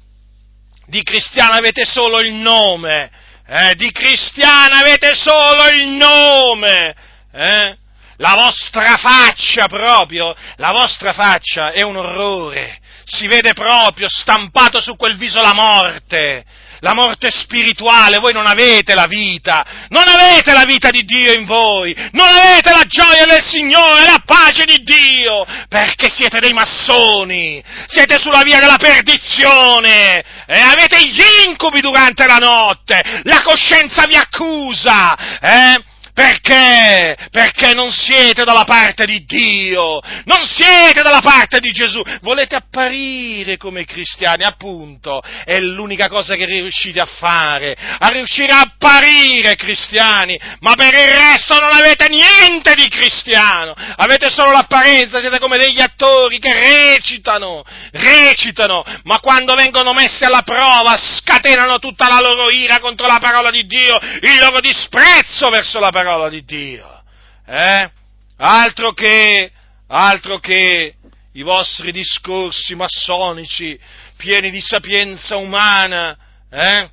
di cristiano avete solo il nome, eh? di cristiano avete solo il nome. Eh? La vostra faccia proprio, la vostra faccia è un orrore, si vede proprio stampato su quel viso la morte la morte spirituale, voi non avete la vita, non avete la vita di Dio in voi, non avete la gioia del Signore, la pace di Dio, perché siete dei massoni, siete sulla via della perdizione, e avete gli incubi durante la notte, la coscienza vi accusa, eh? Perché? Perché non siete dalla parte di Dio, non siete dalla parte di Gesù, volete apparire come cristiani, appunto, è l'unica cosa che riuscite a fare, a riuscire a apparire cristiani, ma per il resto non avete niente di cristiano, avete solo l'apparenza, siete come degli attori che recitano, recitano, ma quando vengono messi alla prova scatenano tutta la loro ira contro la parola di Dio, il loro disprezzo verso la parola parola di Dio. Eh? Altro che, altro che i vostri discorsi massonici pieni di sapienza umana, eh?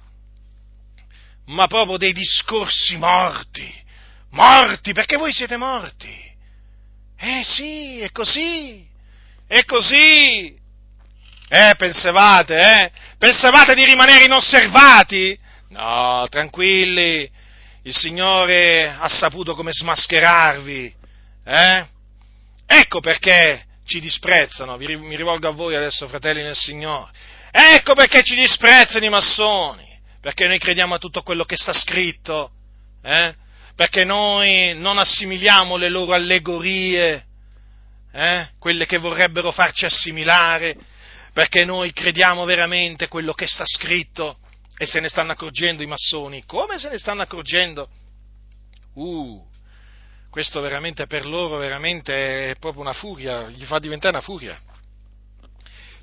ma proprio dei discorsi morti, morti, perché voi siete morti. Eh sì, è così, è così. Eh, pensavate, eh? Pensavate di rimanere inosservati? No, tranquilli, il Signore ha saputo come smascherarvi, eh? Ecco perché ci disprezzano, mi rivolgo a voi adesso, fratelli nel Signore, ecco perché ci disprezzano i massoni, perché noi crediamo a tutto quello che sta scritto, eh? perché noi non assimiliamo le loro allegorie, eh? quelle che vorrebbero farci assimilare, perché noi crediamo veramente quello che sta scritto e se ne stanno accorgendo i massoni. Come se ne stanno accorgendo? Uh, questo veramente per loro veramente è proprio una furia, gli fa diventare una furia.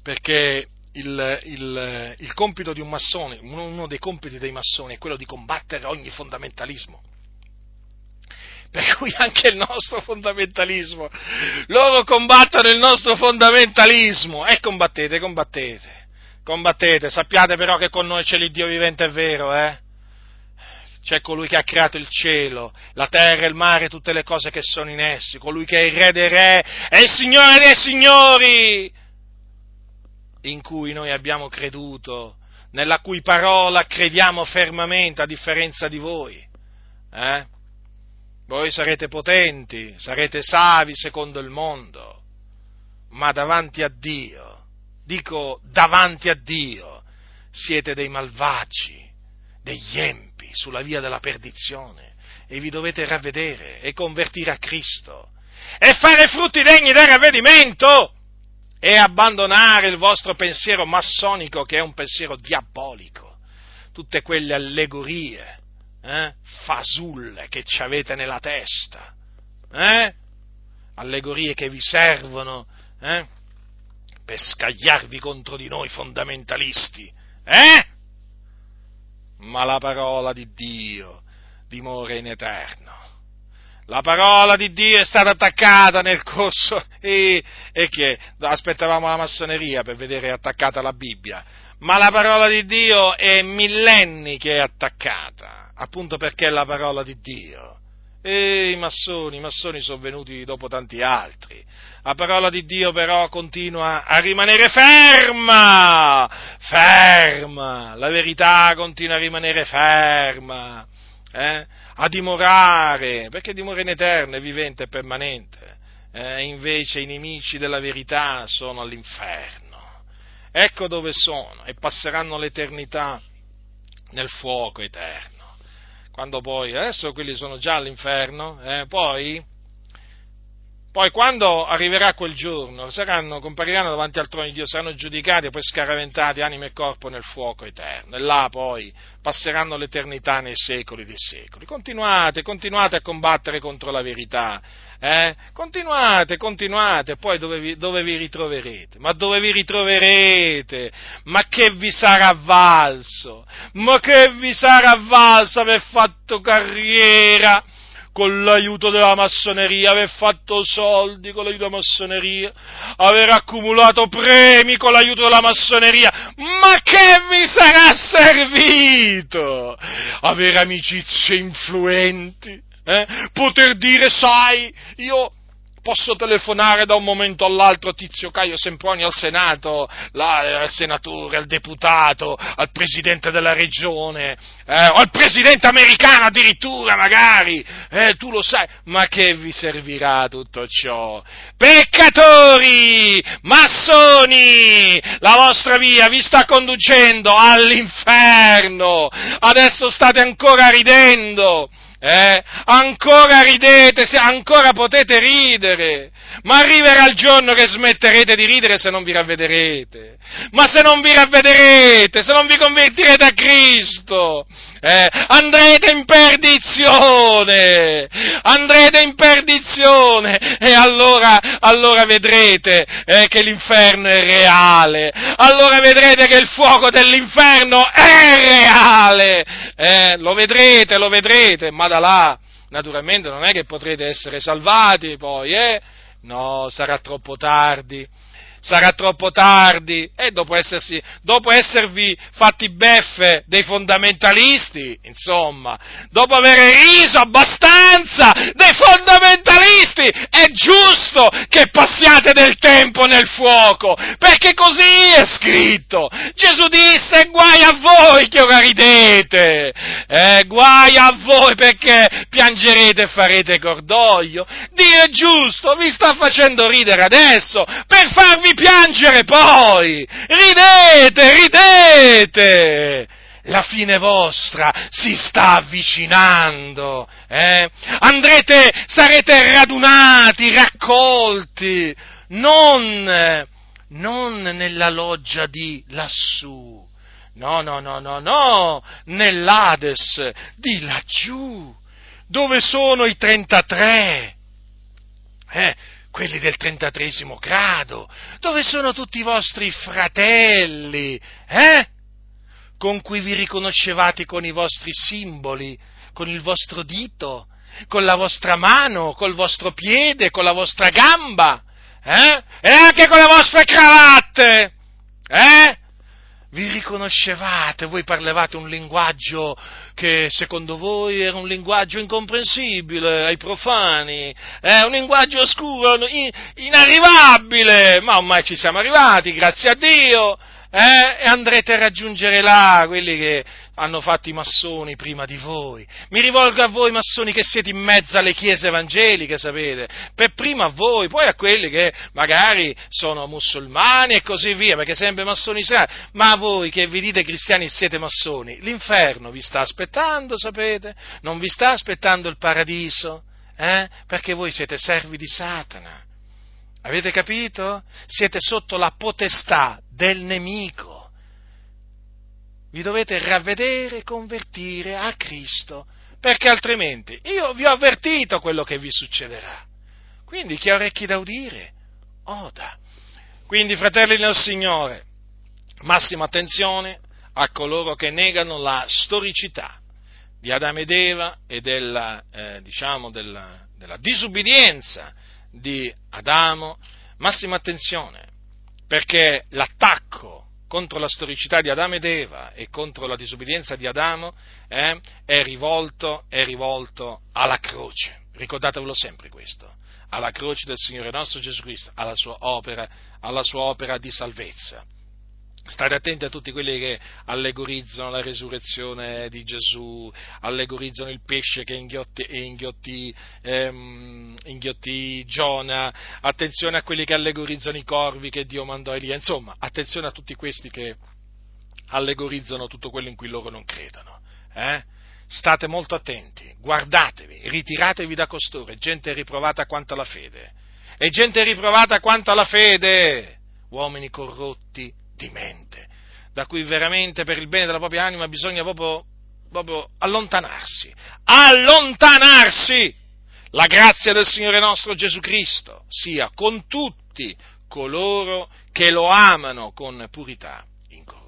Perché il, il, il compito di un massone, uno dei compiti dei massoni è quello di combattere ogni fondamentalismo per cui anche il nostro fondamentalismo. Loro combattono il nostro fondamentalismo e combattete, combattete combattete, sappiate però che con noi c'è l'Iddio vivente è vero, eh? C'è colui che ha creato il cielo, la terra, il mare, tutte le cose che sono in essi, colui che è il re dei re, è il Signore dei signori, in cui noi abbiamo creduto, nella cui parola crediamo fermamente, a differenza di voi. Eh? Voi sarete potenti, sarete savi secondo il mondo, ma davanti a Dio dico davanti a Dio, siete dei malvagi, degli empi sulla via della perdizione e vi dovete ravvedere e convertire a Cristo e fare frutti degni del ravvedimento e abbandonare il vostro pensiero massonico che è un pensiero diabolico, tutte quelle allegorie, eh, fasulle che ci avete nella testa, eh? allegorie che vi servono eh? Per scagliarvi contro di noi fondamentalisti, eh? Ma la parola di Dio dimora in eterno. La parola di Dio è stata attaccata nel corso e, e che aspettavamo la massoneria per vedere attaccata la Bibbia, ma la parola di Dio è millenni che è attaccata, appunto perché è la parola di Dio. E i massoni, i massoni sono venuti dopo tanti altri. La parola di Dio però continua a rimanere ferma, ferma, la verità continua a rimanere ferma, eh? a dimorare, perché dimora in eterno, è vivente e permanente. Eh? Invece i nemici della verità sono all'inferno. Ecco dove sono e passeranno l'eternità nel fuoco eterno quando poi, adesso quelli sono già all'inferno, eh, poi poi quando arriverà quel giorno, saranno, compariranno davanti al trono di Dio, saranno giudicati e poi scaraventati anima e corpo nel fuoco eterno. E là poi passeranno l'eternità nei secoli dei secoli. Continuate, continuate a combattere contro la verità. Eh? Continuate, continuate, poi dove vi, dove vi, ritroverete? Ma dove vi ritroverete? Ma che vi sarà valso? Ma che vi sarà valso aver fatto carriera? con l'aiuto della massoneria, aver fatto soldi con l'aiuto della massoneria, aver accumulato premi con l'aiuto della massoneria, ma che vi sarà servito? Avere amicizie influenti, eh? poter dire, sai, io posso telefonare da un momento all'altro a Tizio Caio Semproni al Senato, là, al senatore, al deputato, al presidente della regione, eh, o al presidente americano addirittura magari, eh, tu lo sai, ma che vi servirà tutto ciò? Peccatori, massoni, la vostra via vi sta conducendo all'inferno, adesso state ancora ridendo eh? Ancora ridete, ancora potete ridere, ma arriverà il giorno che smetterete di ridere se non vi ravvederete. Ma se non vi ravvederete, se non vi convertirete a Cristo, eh, andrete in perdizione, andrete in perdizione. E allora, allora vedrete eh, che l'inferno è reale, allora vedrete che il fuoco dell'inferno è reale, eh, lo vedrete, lo vedrete, ma da là naturalmente non è che potrete essere salvati poi, eh? No, sarà troppo tardi sarà troppo tardi e dopo, essersi, dopo esservi fatti beffe dei fondamentalisti, insomma, dopo aver riso abbastanza dei fondamentalisti, è giusto che passiate del tempo nel fuoco, perché così è scritto. Gesù disse guai a voi che ora ridete, eh, guai a voi perché piangerete e farete cordoglio. Dio è giusto, vi sta facendo ridere adesso per farvi piangere poi! Ridete, ridete! La fine vostra si sta avvicinando, eh? Andrete, sarete radunati, raccolti, non, non nella loggia di lassù, no, no, no, no, no, nell'Ades di laggiù, dove sono i 33, eh? Quelli del 33 grado, dove sono tutti i vostri fratelli, eh? Con cui vi riconoscevate con i vostri simboli, con il vostro dito, con la vostra mano, col vostro piede, con la vostra gamba, eh? E anche con le vostre cravatte, eh? Vi riconoscevate, voi parlavate un linguaggio che secondo voi era un linguaggio incomprensibile ai profani, è un linguaggio oscuro, inarrivabile, ma ormai ci siamo arrivati, grazie a Dio, eh? e andrete a raggiungere là quelli che hanno fatto i massoni prima di voi. Mi rivolgo a voi massoni che siete in mezzo alle chiese evangeliche, sapete, per prima a voi, poi a quelli che magari sono musulmani e così via, perché sempre massoni saranno, ma a voi che vi dite cristiani siete massoni, l'inferno vi sta aspettando, sapete? Non vi sta aspettando il paradiso, eh? Perché voi siete servi di Satana. Avete capito? Siete sotto la potestà del nemico vi dovete ravvedere e convertire a Cristo, perché altrimenti io vi ho avvertito quello che vi succederà. Quindi chi ha orecchi da udire, oda. Quindi, fratelli del Signore, massima attenzione a coloro che negano la storicità di Adamo ed Eva e della, eh, diciamo della, della disubbidienza di Adamo, massima attenzione, perché l'attacco contro la storicità di Adamo ed Eva e contro la disubbidienza di Adamo eh, è, rivolto, è rivolto alla croce. Ricordatevelo sempre questo, alla croce del Signore nostro Gesù Cristo, alla sua opera, alla sua opera di salvezza. State attenti a tutti quelli che allegorizzano la resurrezione di Gesù, allegorizzano il pesce che inghiotti, inghiottì, ehm, inghiottì Giona, attenzione a quelli che allegorizzano i corvi che Dio mandò a Elia, insomma, attenzione a tutti questi che allegorizzano tutto quello in cui loro non credono. Eh? State molto attenti, guardatevi, ritiratevi da costoro, gente riprovata quanto alla fede è gente riprovata quanto alla fede, uomini corrotti di mente, da cui veramente per il bene della propria anima bisogna proprio, proprio allontanarsi, allontanarsi! La grazia del Signore nostro Gesù Cristo sia con tutti coloro che lo amano con purità incorrotta.